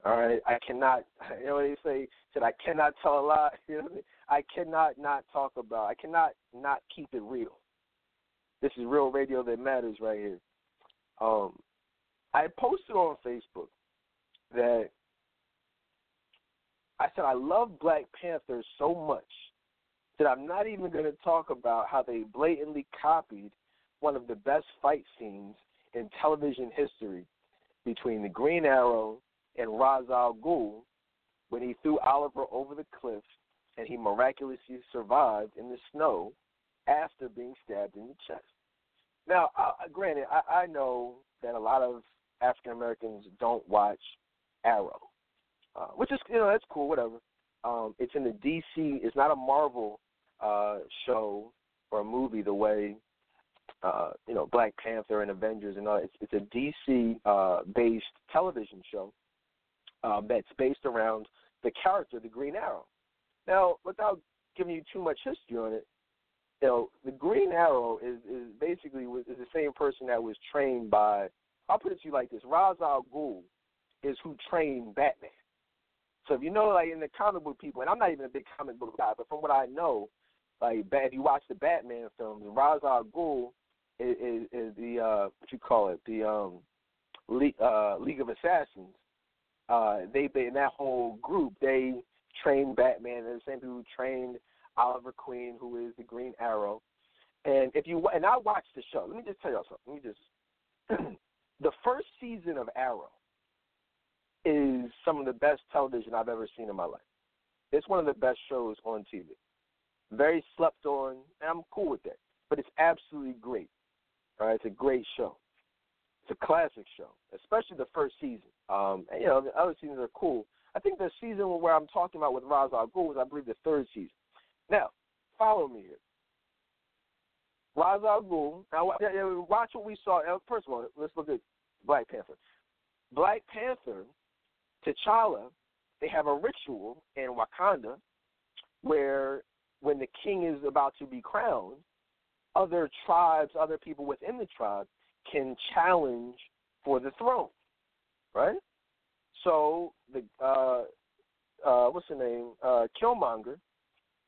All right, I cannot. You know what they say? Said I cannot tell a lie. You know, I, I cannot not talk about. I cannot not keep it real. This is real radio that matters right here. Um, I posted on Facebook that I said I love Black Panther so much that I'm not even going to talk about how they blatantly copied one of the best fight scenes in television history between the Green Arrow and Ra's al Ghul when he threw Oliver over the cliff and he miraculously survived in the snow after being stabbed in the chest. Now, uh, granted, I, I know that a lot of African Americans don't watch Arrow, uh, which is you know that's cool, whatever. Um, it's in the DC. It's not a Marvel uh, show or movie the way uh, you know Black Panther and Avengers and all. It's, it's a DC uh, based television show um, that's based around the character, the Green Arrow. Now, without giving you too much history on it, you know, the Green Arrow is is basically is the same person that was trained by. I'll put it to you like this: Ra's al Ghul is who trained Batman. So if you know, like in the comic book people, and I'm not even a big comic book guy, but from what I know, like if you watch the Batman films, Ra's al Ghul is, is, the uh, what you call it, the um, League, uh, League of Assassins. Uh, they, they in that whole group, they trained Batman, They're the same people who trained Oliver Queen, who is the Green Arrow. And if you and I watched the show, let me just tell you something. Let me just the first season of Arrow is some of the best television I've ever seen in my life. It's one of the best shows on TV. Very slept on, and I'm cool with that. But it's absolutely great. Right, it's a great show. It's a classic show, especially the first season. Um, and you know the other seasons are cool. I think the season where I'm talking about with Ra's al Ghul was, I believe, the third season. Now, follow me here. Ra's al Ghul. Now, watch what we saw. First of all, let's look at Black Panther. Black Panther, T'Challa, they have a ritual in Wakanda where when the king is about to be crowned, other tribes, other people within the tribe can challenge for the throne, right? So the uh, uh, what's the name? Uh, Killmonger.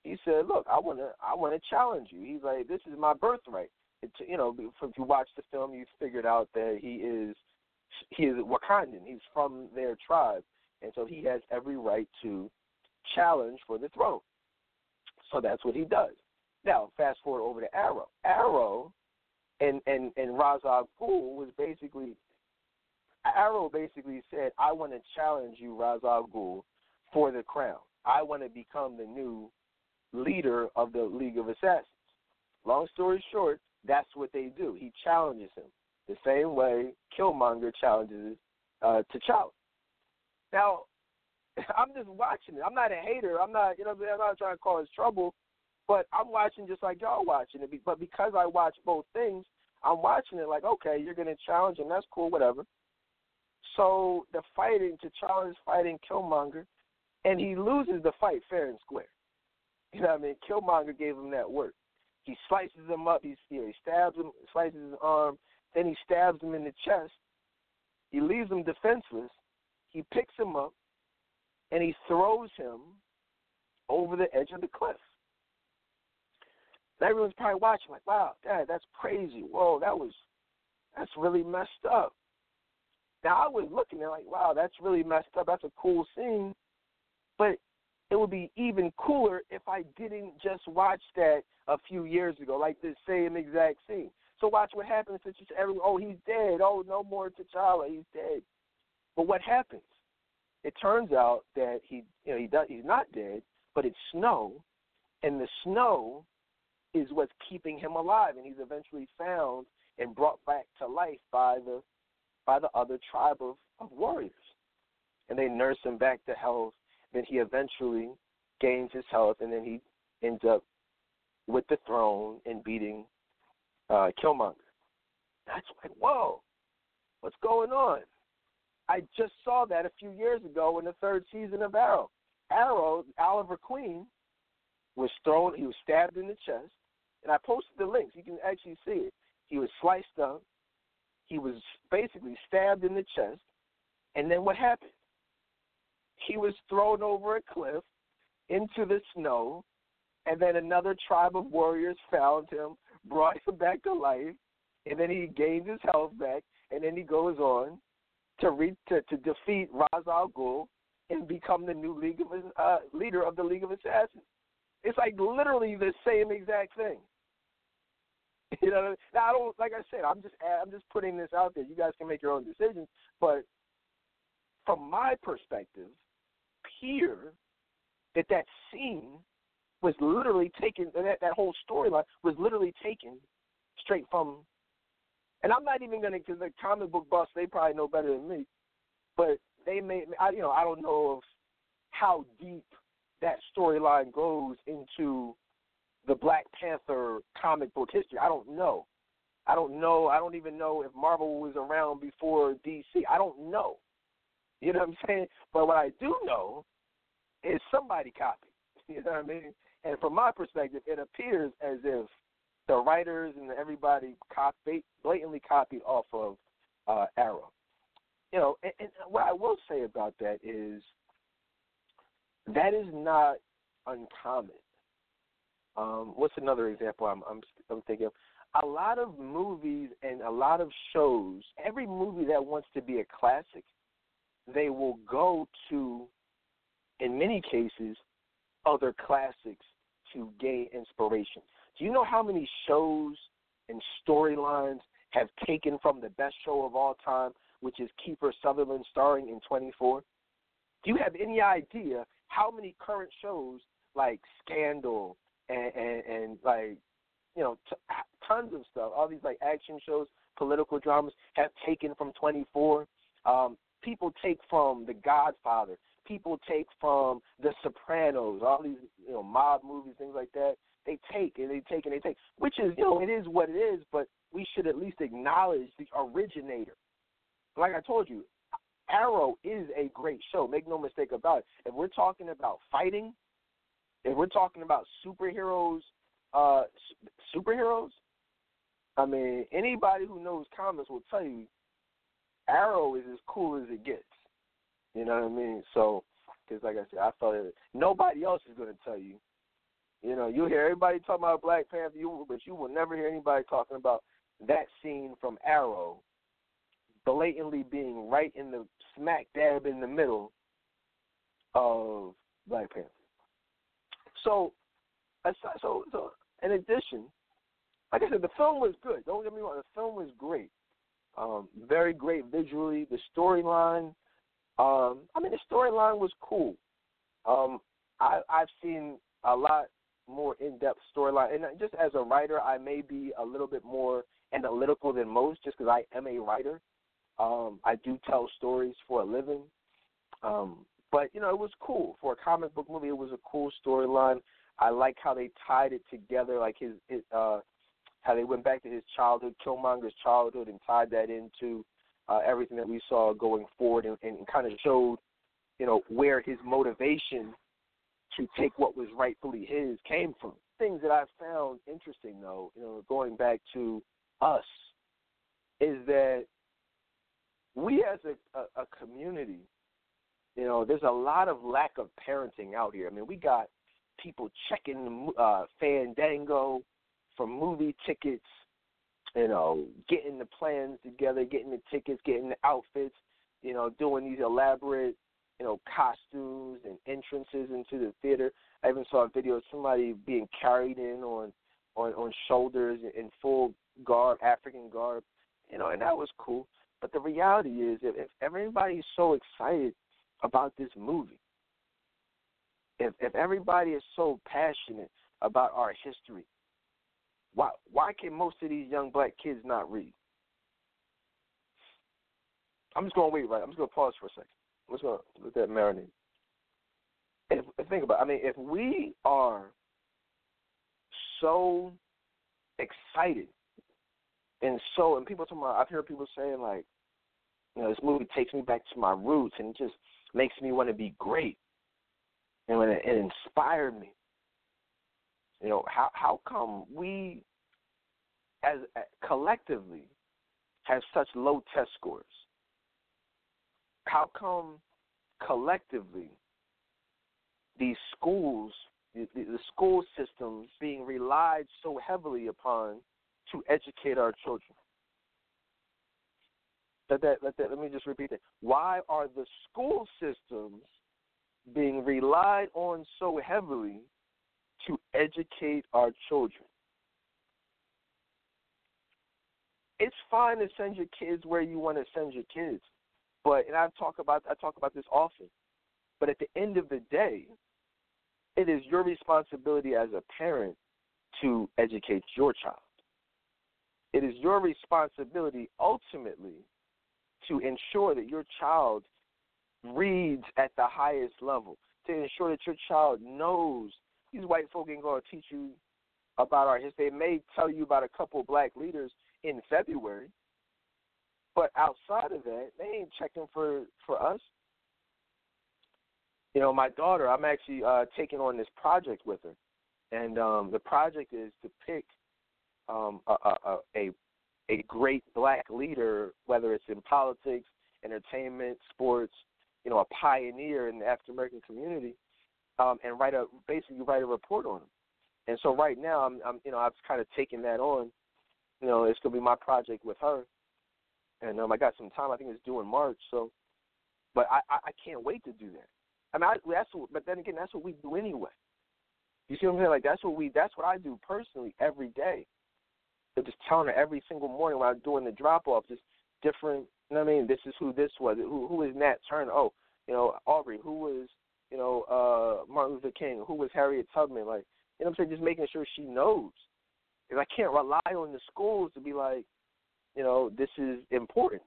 He said, "Look, I want to, I want to challenge you." He's like, "This is my birthright." You know, if you watch the film, you figured out that he is, he is Wakandan. He's from their tribe, and so he has every right to challenge for the throne. So that's what he does. Now, fast forward over to Arrow. Arrow and and and Ra's Ghul was basically Arrow basically said, "I want to challenge you, Ra's Ghul, for the crown. I want to become the new leader of the League of Assassins." Long story short, that's what they do. He challenges him the same way Killmonger challenges uh, T'Challa. Now, I'm just watching it. I'm not a hater. I'm not, you know, I'm not trying to cause trouble, but I'm watching just like y'all watching it. But because I watch both things, I'm watching it like, okay, you're going to challenge him. That's cool, whatever. So the fighting, T'Challa is fighting Killmonger, and he loses the fight fair and square. You know what I mean? Killmonger gave him that work. He slices him up. He's, you know, he stabs him, slices his arm, then he stabs him in the chest. He leaves him defenseless. He picks him up, and he throws him over the edge of the cliff. Everyone's probably watching, like, wow, Dad, that's crazy. Whoa, that was, that's really messed up. Now, I was looking at like, wow, that's really messed up. That's a cool scene. But it would be even cooler if I didn't just watch that a few years ago, like the same exact scene. So watch what happens to everyone. Oh, he's dead. Oh, no more T'Challa. He's dead. But what happens? It turns out that he, you know, he does. He's not dead, but it's snow, and the snow is what's keeping him alive, and he's eventually found and brought back to life by the by the other tribe of, of warriors. And they nurse him back to health. Then he eventually gains his health, and then he ends up with the throne and beating uh, Killmonger. That's like, whoa, what's going on? I just saw that a few years ago in the third season of Arrow. Arrow, Oliver Queen, was thrown, he was stabbed in the chest, and I posted the links. You can actually see it. He was sliced up. He was basically stabbed in the chest. And then what happened? He was thrown over a cliff into the snow, and then another tribe of warriors found him, brought him back to life, and then he gained his health back, and then he goes on to re- to, to defeat Ra's al Ghul and become the new league of uh, leader of the League of Assassins. It's like literally the same exact thing. You know, now I don't like I said. I'm just I'm just putting this out there. You guys can make your own decisions, but from my perspective, here that that scene was literally taken, that, that whole storyline was literally taken straight from, and I'm not even to, because the comic book buffs, they probably know better than me, but they may. I, you know, I don't know of how deep that storyline goes into the Black Panther comic book history. I don't know. I don't know. I don't even know if Marvel was around before DC. I don't know. You know what I'm saying? But what I do know is somebody copied. You know what I mean? And from my perspective, it appears as if the writers and everybody copy, blatantly copied off of uh, Arrow. You know, and, and what I will say about that is that is not uncommon. Um, what's another example I'm, I'm I'm thinking of? A lot of movies and a lot of shows. Every movie that wants to be a classic they will go to, in many cases, other classics to gain inspiration. Do you know how many shows and storylines have taken from the best show of all time, which is Kiefer Sutherland starring in 24? Do you have any idea how many current shows like Scandal and, and, and like, you know, t- tons of stuff, all these like action shows, political dramas have taken from 24? Um, people take from The Godfather, people take from The Sopranos, all these you know mob movies, things like that. They take and they take and they take, which is you know it is what it is, but we should at least acknowledge the originator. Like I told you, Arrow is a great show. Make no mistake about it. If we're talking about fighting, if we're talking about superheroes, uh, superheroes, I mean, anybody who knows comics will tell you Arrow is as cool as it gets. You know what I mean? So, because like I said, I thought it, nobody else is going to tell you. You know, you hear everybody talking about Black Panther, you, but you will never hear anybody talking about that scene from Arrow blatantly being right in the smack dab in the middle of Black Panther. So, so, so in addition, like I said, the film was good. Don't get me wrong, the film was great. Um, very great visually. The storyline, um, I mean, the storyline was cool. Um, I, I've seen a lot more in-depth storyline, and just as a writer, I may be a little bit more analytical than most, just because I am a writer. Um, I do tell stories for a living. Um, but you know, it was cool for a comic book movie. It was a cool storyline. I like how they tied it together, like his, his uh, how they went back to his childhood, Killmonger's childhood, and tied that into uh, everything that we saw going forward, and, and kind of showed, you know, where his motivation to take what was rightfully his came from. Things that I found interesting, though, you know, going back to us, is that we as a, a, a community, you know, there's a lot of lack of parenting out here. I mean, we got people checking uh, Fandango for movie tickets, you know, getting the plans together, getting the tickets, getting the outfits, you know, doing these elaborate, you know, costumes and entrances into the theater. I even saw a video of somebody being carried in on on on shoulders in full garb, African garb, you know, and that was cool. But the reality is, if, if everybody's so excited about this movie, if if everybody is so passionate about our history, why why can most of these young black kids not read? I'm just gonna wait right. I'm just gonna pause for a second. Just gonna let that marinate. If, if think about, it, I mean, if we are so excited and so, and people talking about, I've heard people saying like, you know, this movie takes me back to my roots and just makes me want to be great. And when it, it inspired me. You know, how how come we as collectively have such low test scores? How come collectively these schools, the, the school systems being relied so heavily upon to educate our children? Let that, let that, let me just repeat that. Why are the school systems being relied on so heavily to educate our children? It's fine to send your kids where you want to send your kids, but and I talk about I talk about this often. But at the end of the day, it is your responsibility as a parent to educate your child. It is your responsibility ultimately to ensure that your child reads at the highest level, to ensure that your child knows these white folk ain't going to teach you about our history. They may tell you about a couple black leaders in February, but outside of that, they ain't checking for for us. You know, my daughter, I'm actually uh, taking on this project with her, and um, the project is to pick um, a, a, a a great black leader, whether it's in politics, entertainment, sports, you know, a pioneer in the African American community, um, and write a basically write a report on him. And so right now, I'm, I'm you know I've kind of taken that on. You know, it's gonna be my project with her, and um, I got some time. I think it's due in March. So, but I I, I can't wait to do that. I mean, I, that's what, but then again, that's what we do anyway. You see what I'm saying? Like that's what we that's what I do personally every day. Just telling her every single morning while doing the drop off, just different. You know what I mean? This is who this was. Who who is Nat Turner? Oh, you know Aubrey. Who was you know uh Martin Luther King? Who was Harriet Tubman? Like you know what I'm saying? Just making sure she knows. Because I can't rely on the schools to be like, you know, this is important.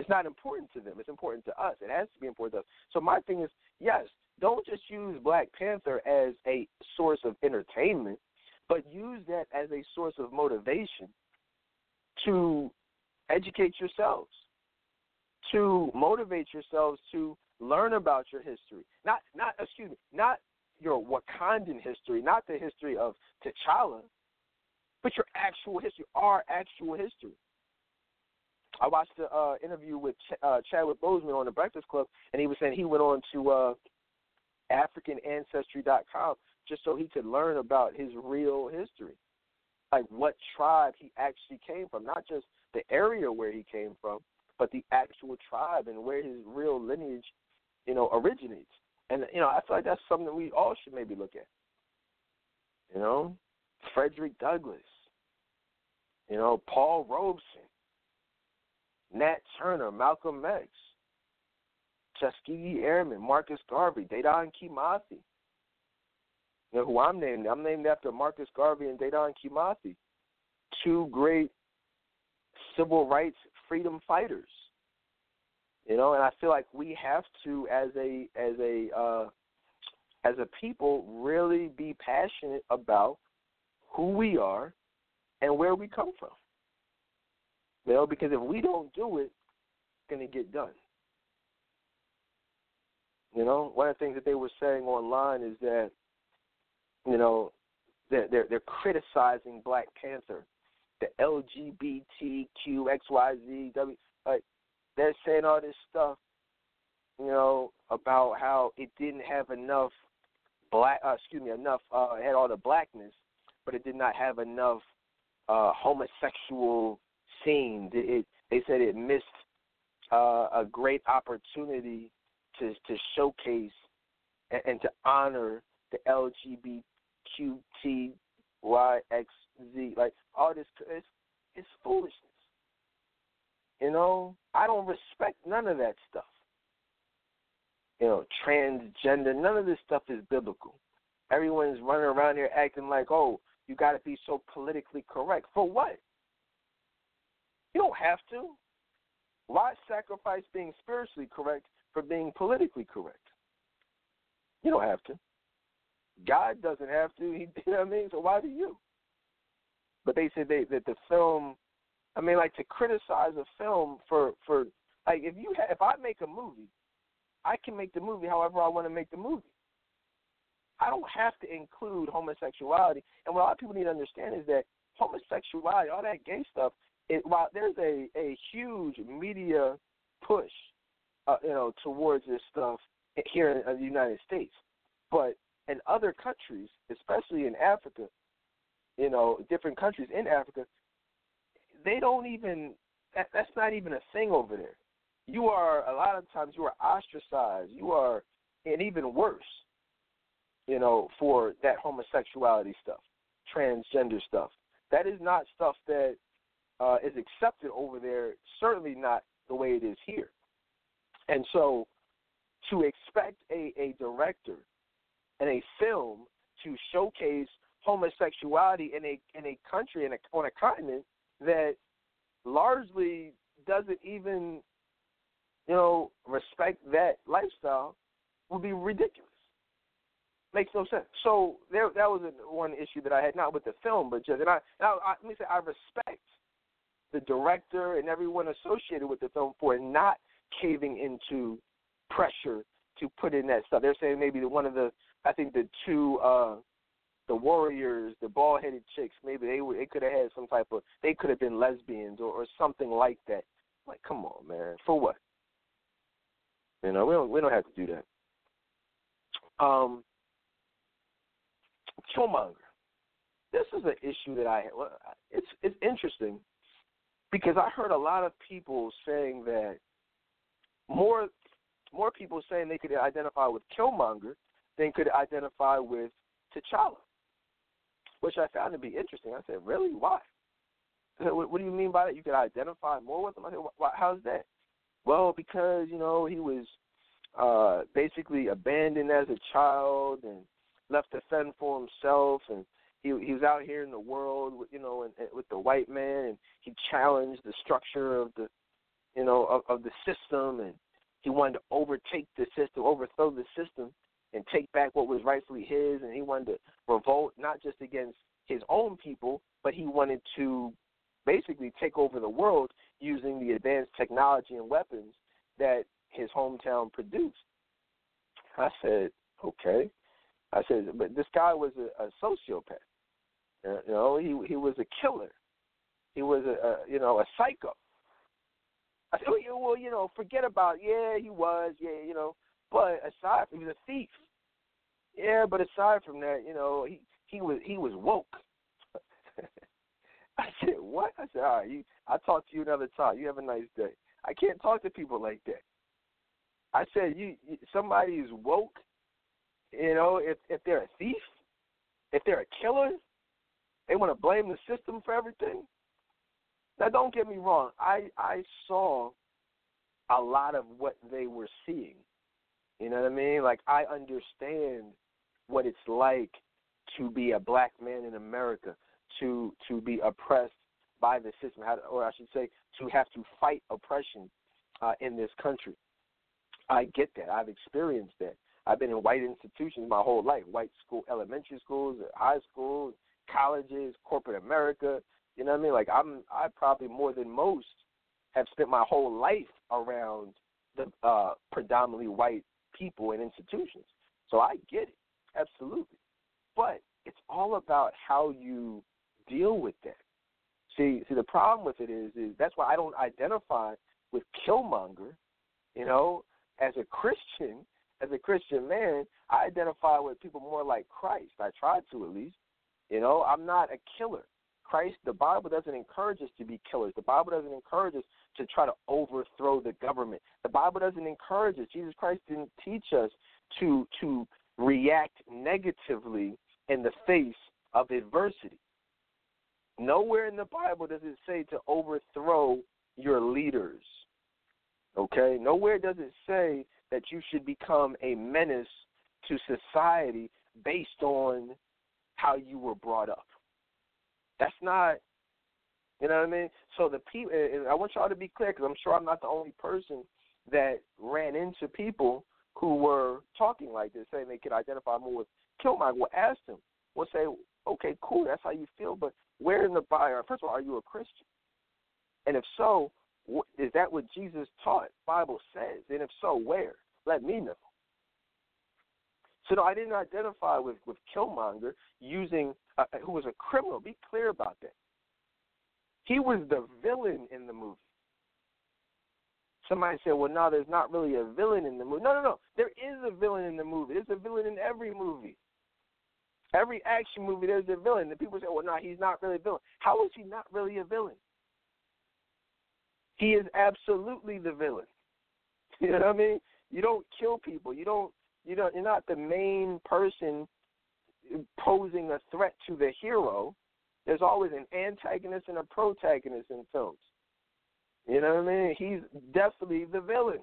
It's not important to them. It's important to us. It has to be important to us. So my thing is, yes, don't just use Black Panther as a source of entertainment but use that as a source of motivation to educate yourselves, to motivate yourselves to learn about your history. Not not excuse me, not your Wakandan history, not the history of T'Challa, but your actual history, our actual history. I watched the uh, interview with Ch- uh, Chadwick Boseman on the Breakfast Club, and he was saying he went on to uh, AfricanAncestry.com just so he could learn about his real history, like what tribe he actually came from, not just the area where he came from, but the actual tribe and where his real lineage, you know, originates. And you know, I feel like that's something we all should maybe look at. You know, Frederick Douglass. You know, Paul Robeson, Nat Turner, Malcolm X, Tuskegee Airmen, Marcus Garvey, Dedan Kimathi. You know who I'm named? I'm named after Marcus Garvey and Dedan Kimathi, two great civil rights freedom fighters. You know, and I feel like we have to, as a as a uh, as a people, really be passionate about who we are and where we come from. You know, because if we don't do it, it's going to get done. You know, one of the things that they were saying online is that, you know, they're they're, they're criticizing Black Panther, the LGBTQ XYZ W. Like they're saying all this stuff, you know, about how it didn't have enough black. Uh, excuse me, enough. Uh, it had all the blackness, but it did not have enough uh, homosexual scenes. It, it they said it missed uh, a great opportunity to to showcase and, and to honor the LGBTQYXZ, like all this. It's, it's foolishness. You know, I don't respect none of that stuff. You know, transgender, none of this stuff is biblical. Everyone's running around here acting like, oh, you got to be so politically correct. For what? You don't have to. Why sacrifice being spiritually correct for being politically correct? You don't have to. God doesn't have to. He, you know what I mean? So why do you? But they said they, that the film. I mean, like to criticize a film for for like if you ha- if I make a movie, I can make the movie however I want to make the movie. I don't have to include homosexuality. And what a lot of people need to understand is that homosexuality, all that gay stuff, it, while there's a a huge media push, uh, you know, towards this stuff here in, in the United States, but in other countries, especially in Africa, you know, different countries in Africa, they don't even that, that's not even a thing over there. You are a lot of times you are ostracized. You are, and even worse, you know, for that homosexuality stuff, transgender stuff. That is not stuff that uh, is accepted over there. Certainly not the way it is here. And so, to expect a, a director and a film to showcase homosexuality in a in a country in a, on a continent that largely doesn't even you know respect that lifestyle would be ridiculous. Makes no sense. So there, that was one issue that I had, not with the film, but just and I, and I, I let me say I respect the director and everyone associated with the film for not caving into pressure to put in that stuff. They're saying maybe one of the, I think the two, uh the warriors, the bald headed chicks, maybe they would, they could have had some type of, they could have been lesbians or, or something like that. Like, come on, man, for what? You know, we don't we don't have to do that. Um, Killmonger. This is an issue that I it's it's interesting because I heard a lot of people saying that more more people saying they could identify with Killmonger than could identify with T'Challa, which I found to be interesting. I said, really? Why? Said, what, what, do you mean by that? You could identify more with him? I said, why, how's that? Well, because you know he was uh basically abandoned as a child and left to fend for himself and he he was out here in the world you know and, and with the white man and he challenged the structure of the you know of, of the system and he wanted to overtake the system overthrow the system and take back what was rightfully his and he wanted to revolt not just against his own people but he wanted to basically take over the world using the advanced technology and weapons that his hometown produced i said okay I said, but this guy was a, a sociopath. Uh, you know, he he was a killer. He was a, a you know a psycho. I said, well, you know, forget about yeah, he was, yeah, you know, but aside from he was a thief. Yeah, but aside from that, you know, he he was he was woke. I said, what? I said, all right, you, I'll talk to you another time. You have a nice day. I can't talk to people like that. I said, you, you somebody is woke. You know, if if they're a thief, if they're a killer, they want to blame the system for everything. Now, don't get me wrong. I I saw a lot of what they were seeing. You know what I mean? Like I understand what it's like to be a black man in America, to to be oppressed by the system, or I should say, to have to fight oppression uh, in this country. I get that. I've experienced that. I've been in white institutions my whole life: white school, elementary schools, high schools, colleges, corporate America. You know what I mean? Like I'm, I probably more than most have spent my whole life around the uh, predominantly white people and institutions. So I get it, absolutely. But it's all about how you deal with that. See, see, the problem with it is, is that's why I don't identify with Killmonger. You know, as a Christian, as a Christian man, I identify with people more like Christ. I try to at least. You know, I'm not a killer. Christ, the Bible doesn't encourage us to be killers. The Bible doesn't encourage us to try to overthrow the government. The Bible doesn't encourage us. Jesus Christ didn't teach us to to react negatively in the face of adversity. Nowhere in the Bible does it say to overthrow your leaders. Okay? Nowhere does it say that you should become a menace to society based on how you were brought up. That's not, you know what I mean? So the people, I want y'all to be clear because I'm sure I'm not the only person that ran into people who were talking like this, saying they could identify more with Killmonger. Well, ask them. We'll say, okay, cool, that's how you feel, but where in the Bible? First of all, are you a Christian? And if so, is that what Jesus taught? Bible says, and if so, where? Let me know. So no, I didn't identify with with Killmonger using uh, who was a criminal. Be clear about that. He was the villain in the movie. Somebody said, "Well, no, there's not really a villain in the movie." No, no, no. There is a villain in the movie. There's a villain in every movie. Every action movie, there's a villain. And people say, "Well, no, he's not really a villain." How is he not really a villain? He is absolutely the villain. You know what I mean? You don't kill people. You don't you don't. you're not the main person posing a threat to the hero. There's always an antagonist and a protagonist in films. You know what I mean? He's definitely the villain.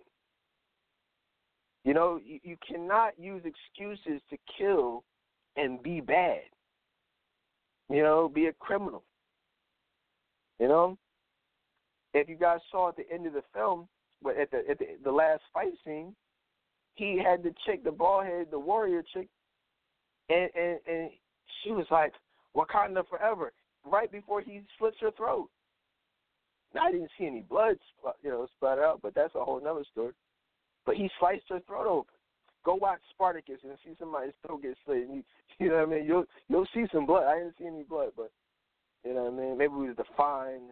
You know, you, you cannot use excuses to kill and be bad. You know, be a criminal. You know, if you guys saw at the end of the film, but at the at the, the last fight scene, he had the chick, the bald head, the warrior chick, and and and she was like Wakanda forever. Right before he slits her throat. Now I didn't see any blood, you know, spat out, but that's a whole other story. But he sliced her throat open. Go watch Spartacus and see somebody's throat get slit. You, you know what I mean? You'll you'll see some blood. I didn't see any blood, but you know what I mean. Maybe it was the fine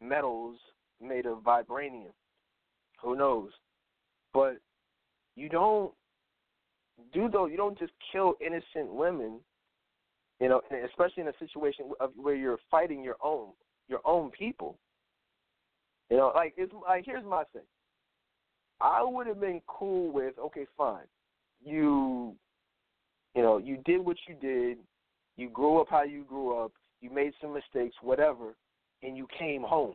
metals made of vibranium. Who knows? But you don't do though. You don't just kill innocent women. You know, especially in a situation of where you're fighting your own your own people. You know, like it's like here's my thing. I would have been cool with okay, fine. You, you know, you did what you did. You grew up how you grew up. You made some mistakes, whatever, and you came home.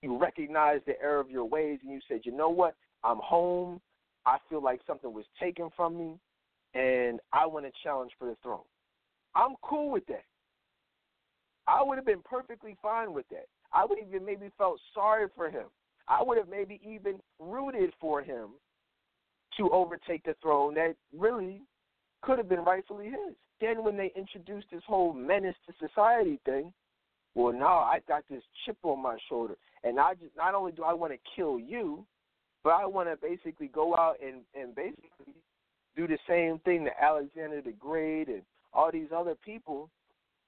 You recognized the error of your ways, and you said, you know what? I'm home. I feel like something was taken from me, and I want to challenge for the throne. I'm cool with that. I would have been perfectly fine with that. I would even maybe felt sorry for him. I would have maybe even rooted for him to overtake the throne that really could have been rightfully his. Then when they introduced this whole menace to society thing, well now I got this chip on my shoulder and I just not only do I want to kill you, but I want to basically go out and and basically do the same thing that Alexander the Great and all these other people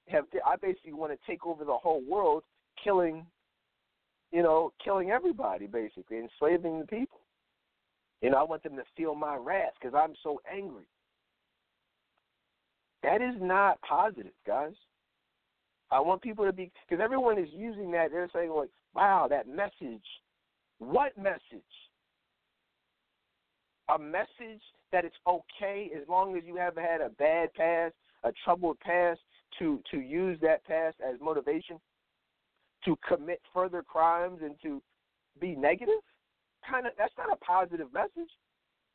have. I basically want to take over the whole world, killing, you know, killing everybody basically, enslaving the people. You know, I want them to feel my wrath because I'm so angry. That is not positive, guys. I want people to be because everyone is using that. They're saying like, "Wow, that message. What message? A message that it's okay as long as you haven't had a bad past, a troubled past, to to use that past as motivation to commit further crimes and to be negative. Kind of that's not a positive message.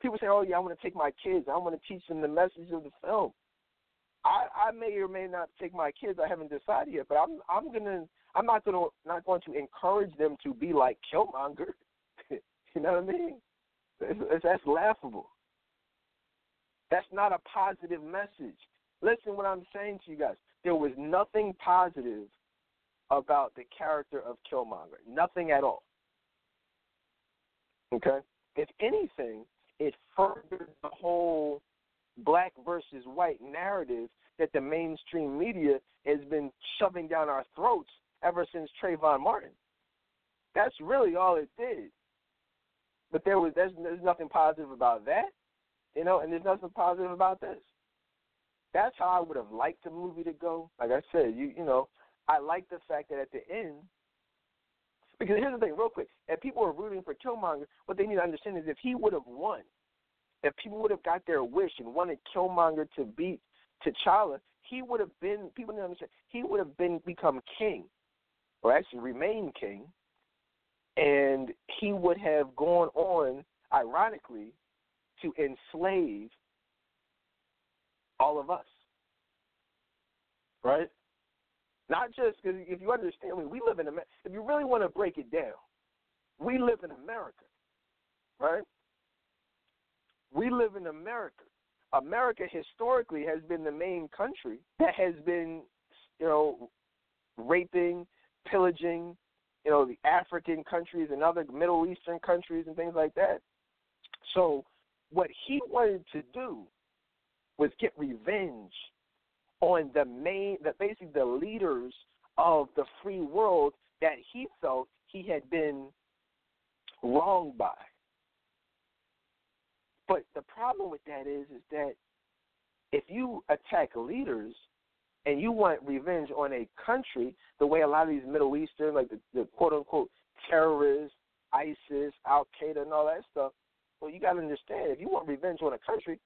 People say, "Oh yeah, I want to take my kids. I want to teach them the message of the film." I, I may or may not take my kids. I haven't decided yet, but I'm I'm gonna I'm not gonna not going to encourage them to be like Killmonger. you know what I mean? It's, it's, that's laughable. That's not a positive message. Listen, what I'm saying to you guys. There was nothing positive about the character of Killmonger. Nothing at all. Okay. If anything, it furthered the whole black versus white narrative that the mainstream media has been shoving down our throats ever since Trayvon Martin. That's really all it did. But there was there's, there's nothing positive about that, you know, and there's nothing positive about this. That's how I would have liked the movie to go. Like I said, you you know, I like the fact that at the end, because here's the thing, real quick, if people are rooting for Killmonger, what they need to understand is if he would have won, if people would have got their wish and wanted Killmonger to beat T'Challa, he would have been. People don't understand. He would have been become king, or actually remain king, and he would have gone on, ironically, to enslave all of us. Right? Not just because if you understand, mean, we live in America. If you really want to break it down, we live in America, right? We live in America. America historically has been the main country that has been, you know, raping, pillaging, you know, the African countries and other Middle Eastern countries and things like that. So what he wanted to do was get revenge on the main, basically the leaders of the free world that he felt he had been wronged by. But the problem with that is, is that if you attack leaders and you want revenge on a country, the way a lot of these Middle Eastern, like the, the quote unquote terrorists, ISIS, Al Qaeda, and all that stuff, well, you got to understand if you want revenge on a country,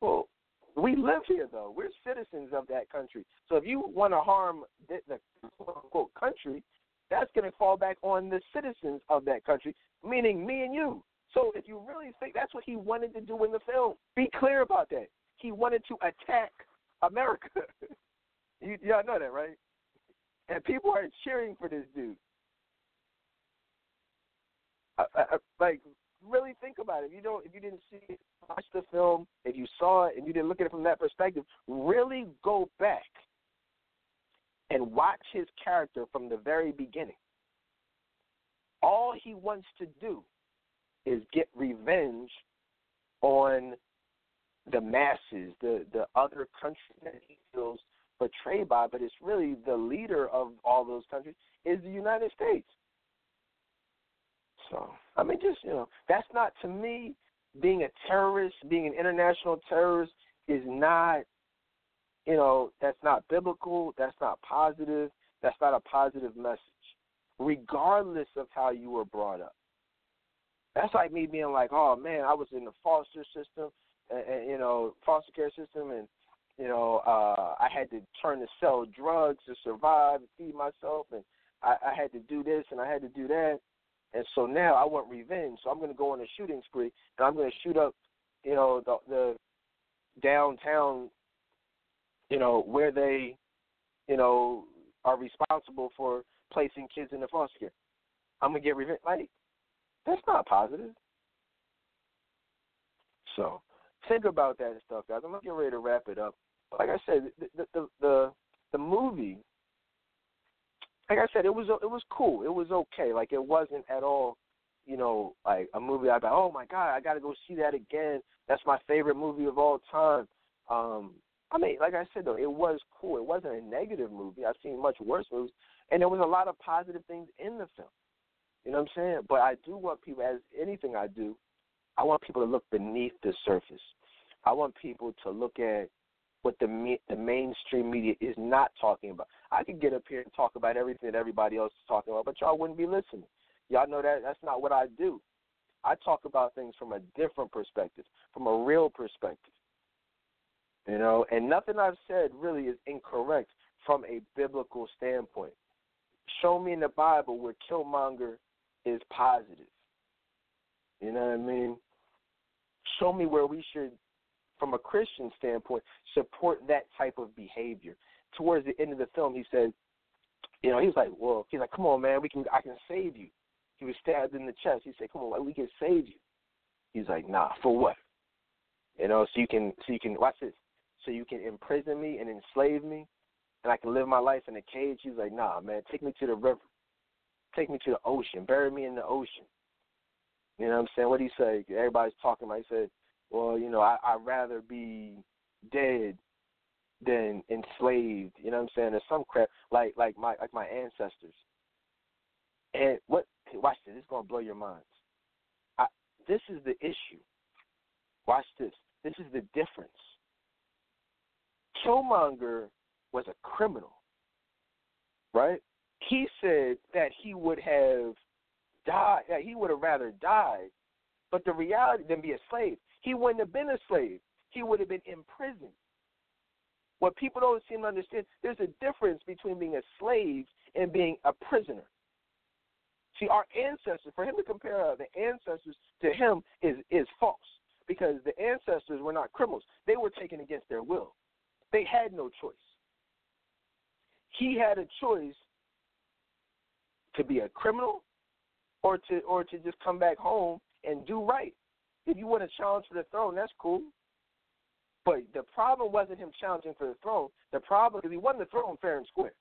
well, we live here though. We're citizens of that country. So if you want to harm the, the quote unquote country, that's going to fall back on the citizens of that country, meaning me and you. So if you really think that's what he wanted to do in the film, be clear about that. He wanted to attack America. you, y'all know that, right? And people are cheering for this dude. I, I, like, really think about it. If you don't, if you didn't see it, watch the film. If you saw it and you didn't look at it from that perspective, really go back and watch his character from the very beginning. All he wants to do is get revenge on the masses, the the other countries that he feels betrayed by, but it's really the leader of all those countries is the United States. So I mean, just you know, that's not to me being a terrorist, being an international terrorist is not, you know, that's not biblical. That's not positive. That's not a positive message, regardless of how you were brought up. That's like me being like, oh man, I was in the foster system, and, and you know, foster care system, and you know, uh, I had to turn to sell drugs to survive and feed myself, and I, I had to do this and I had to do that, and so now I want revenge. So I'm going to go on a shooting spree, and I'm going to shoot up, you know, the, the downtown, you know, where they, you know, are responsible for placing kids in the foster care. I'm gonna get revenge. Like that's not positive. So think about that and stuff, guys. I'm gonna get ready to wrap it up. Like I said, the the the, the movie. Like I said, it was it was cool. It was okay. Like it wasn't at all you know, like a movie I'd be like, oh my god, I got to go see that again. That's my favorite movie of all time. Um, I mean, like I said though, it was cool. It wasn't a negative movie. I've seen much worse movies, and there was a lot of positive things in the film. You know what I'm saying? But I do want people, as anything I do, I want people to look beneath the surface. I want people to look at what the me- the mainstream media is not talking about. I could get up here and talk about everything that everybody else is talking about, but y'all wouldn't be listening. Y'all know that that's not what I do. I talk about things from a different perspective, from a real perspective. You know, and nothing I've said really is incorrect from a biblical standpoint. Show me in the Bible where Killmonger is positive. You know what I mean? Show me where we should, from a Christian standpoint, support that type of behavior. Towards the end of the film, he said, you know, he was like, well, he's like, come on, man, we can, I can save you. He was stabbed in the chest. He said, come on, like, we can save you. He's like, nah, for what? You know, so you can, so you can watch this so you can imprison me and enslave me and I can live my life in a cage. He's like, nah, man, take me to the river. Take me to the ocean. Bury me in the ocean. You know what I'm saying? What do you say? Everybody's talking about. He said, well, you know, I, I'd rather be dead than enslaved. You know what I'm saying? There's some crap like like my like my ancestors. And what? Watch this. It's gonna blow your minds. I, this is the issue. Watch this. This is the difference. Killmonger was a criminal, right? He said that he would have died, that he would have rather died, but the reality than be a slave. He wouldn't have been a slave. He would have been imprisoned. What people don't seem to understand, there's a difference between being a slave and being a prisoner. See, our ancestors, for him to compare uh, the ancestors to him is is false because the ancestors were not criminals. They were taken against their will. They had no choice. He had a choice to be a criminal or to or to just come back home and do right. If you want to challenge for the throne, that's cool. But the problem wasn't him challenging for the throne. The problem is he won the throne fair and square.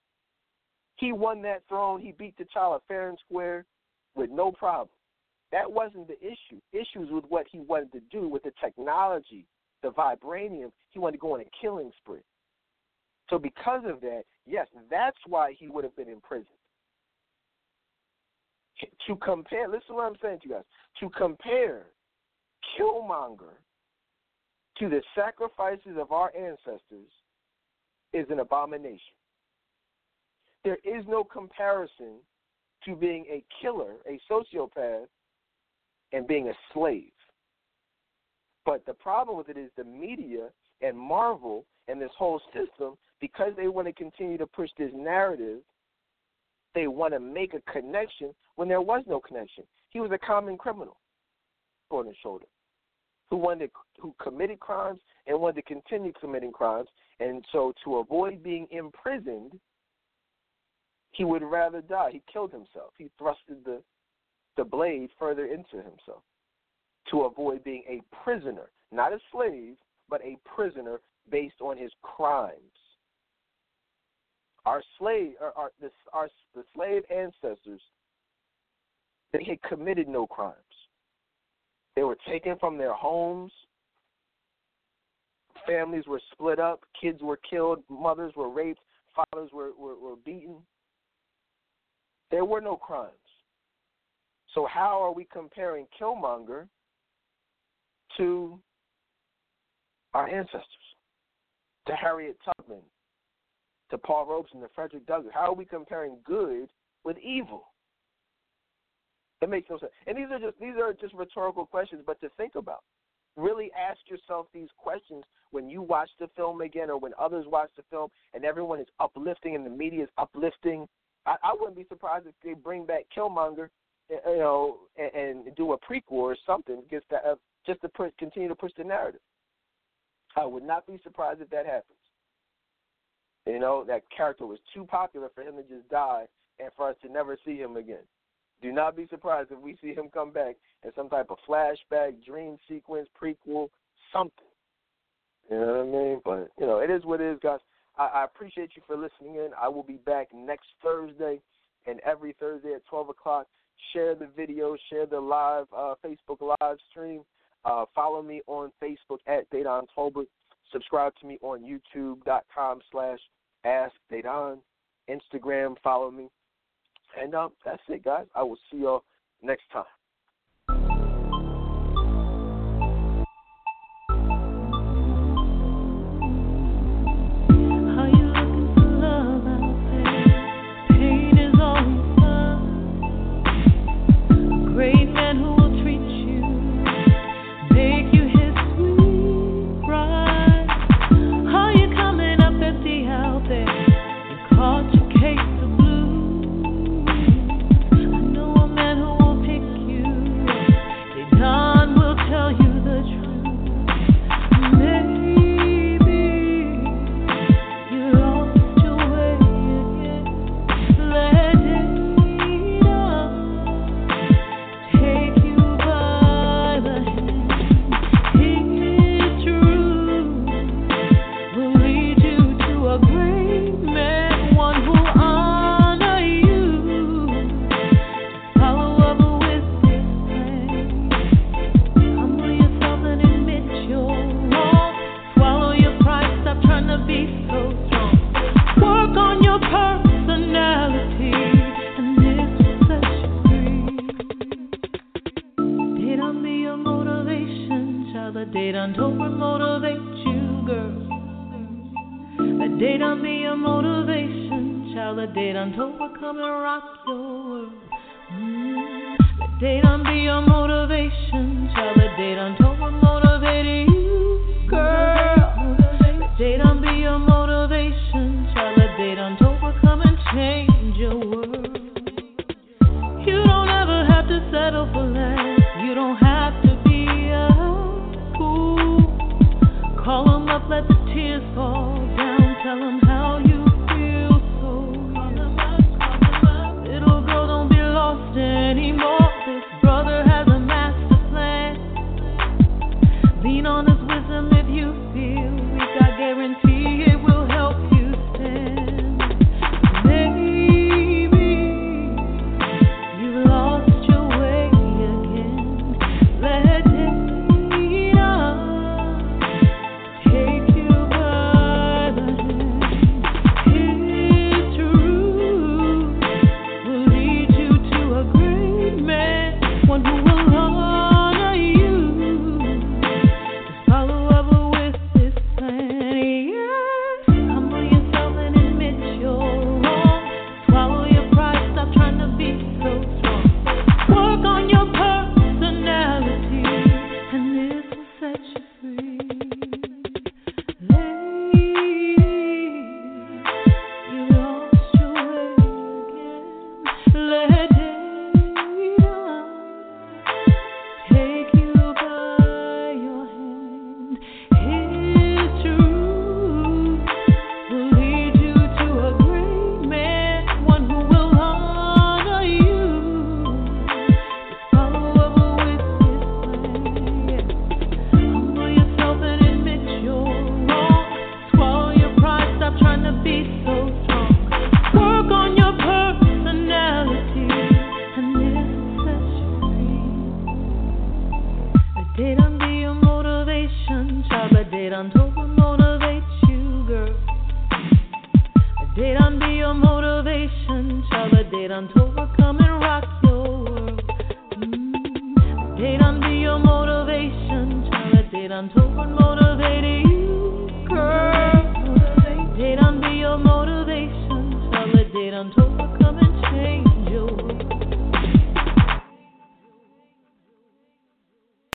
He won that throne. He beat T'Challa fair and square with no problem. That wasn't the issue. Issues with what he wanted to do with the technology the vibranium, he wanted to go on a killing spree. So because of that, yes, that's why he would have been imprisoned. To compare, listen to what I'm saying to you guys. To compare Killmonger to the sacrifices of our ancestors is an abomination. There is no comparison to being a killer, a sociopath, and being a slave. But the problem with it is the media and Marvel and this whole system, because they want to continue to push this narrative, they want to make a connection when there was no connection. He was a common criminal on his shoulder who wanted who committed crimes and wanted to continue committing crimes. And so to avoid being imprisoned, he would rather die. He killed himself. He thrusted the the blade further into himself to avoid being a prisoner, not a slave, but a prisoner based on his crimes. Our slave, our, our, the, our, the slave ancestors, they had committed no crimes. They were taken from their homes. Families were split up. Kids were killed. Mothers were raped. Fathers were, were, were beaten. There were no crimes. So how are we comparing Killmonger to our ancestors, to Harriet Tubman, to Paul Robeson, to Frederick Douglass? How are we comparing good with evil? It makes no sense. And these are just these are just rhetorical questions, but to think about. Really ask yourself these questions when you watch the film again or when others watch the film and everyone is uplifting and the media is uplifting. I, I wouldn't be surprised if they bring back Killmonger, you know, and, and do a prequel or something because that, uh, just to continue to push the narrative. I would not be surprised if that happens. You know, that character was too popular for him to just die and for us to never see him again. Do not be surprised if we see him come back in some type of flashback, dream sequence, prequel, something. You know what I mean? But, you know, it is what it is, guys. I, I appreciate you for listening in. I will be back next Thursday and every Thursday at 12 o'clock. share the video, share the live uh, Facebook live stream. Uh, follow me on Facebook at Dedan Tolbert. Subscribe to me on YouTube.com slash Ask Dedan. Instagram, follow me. And um, that's it, guys. I will see y'all next time. Let the tears fall.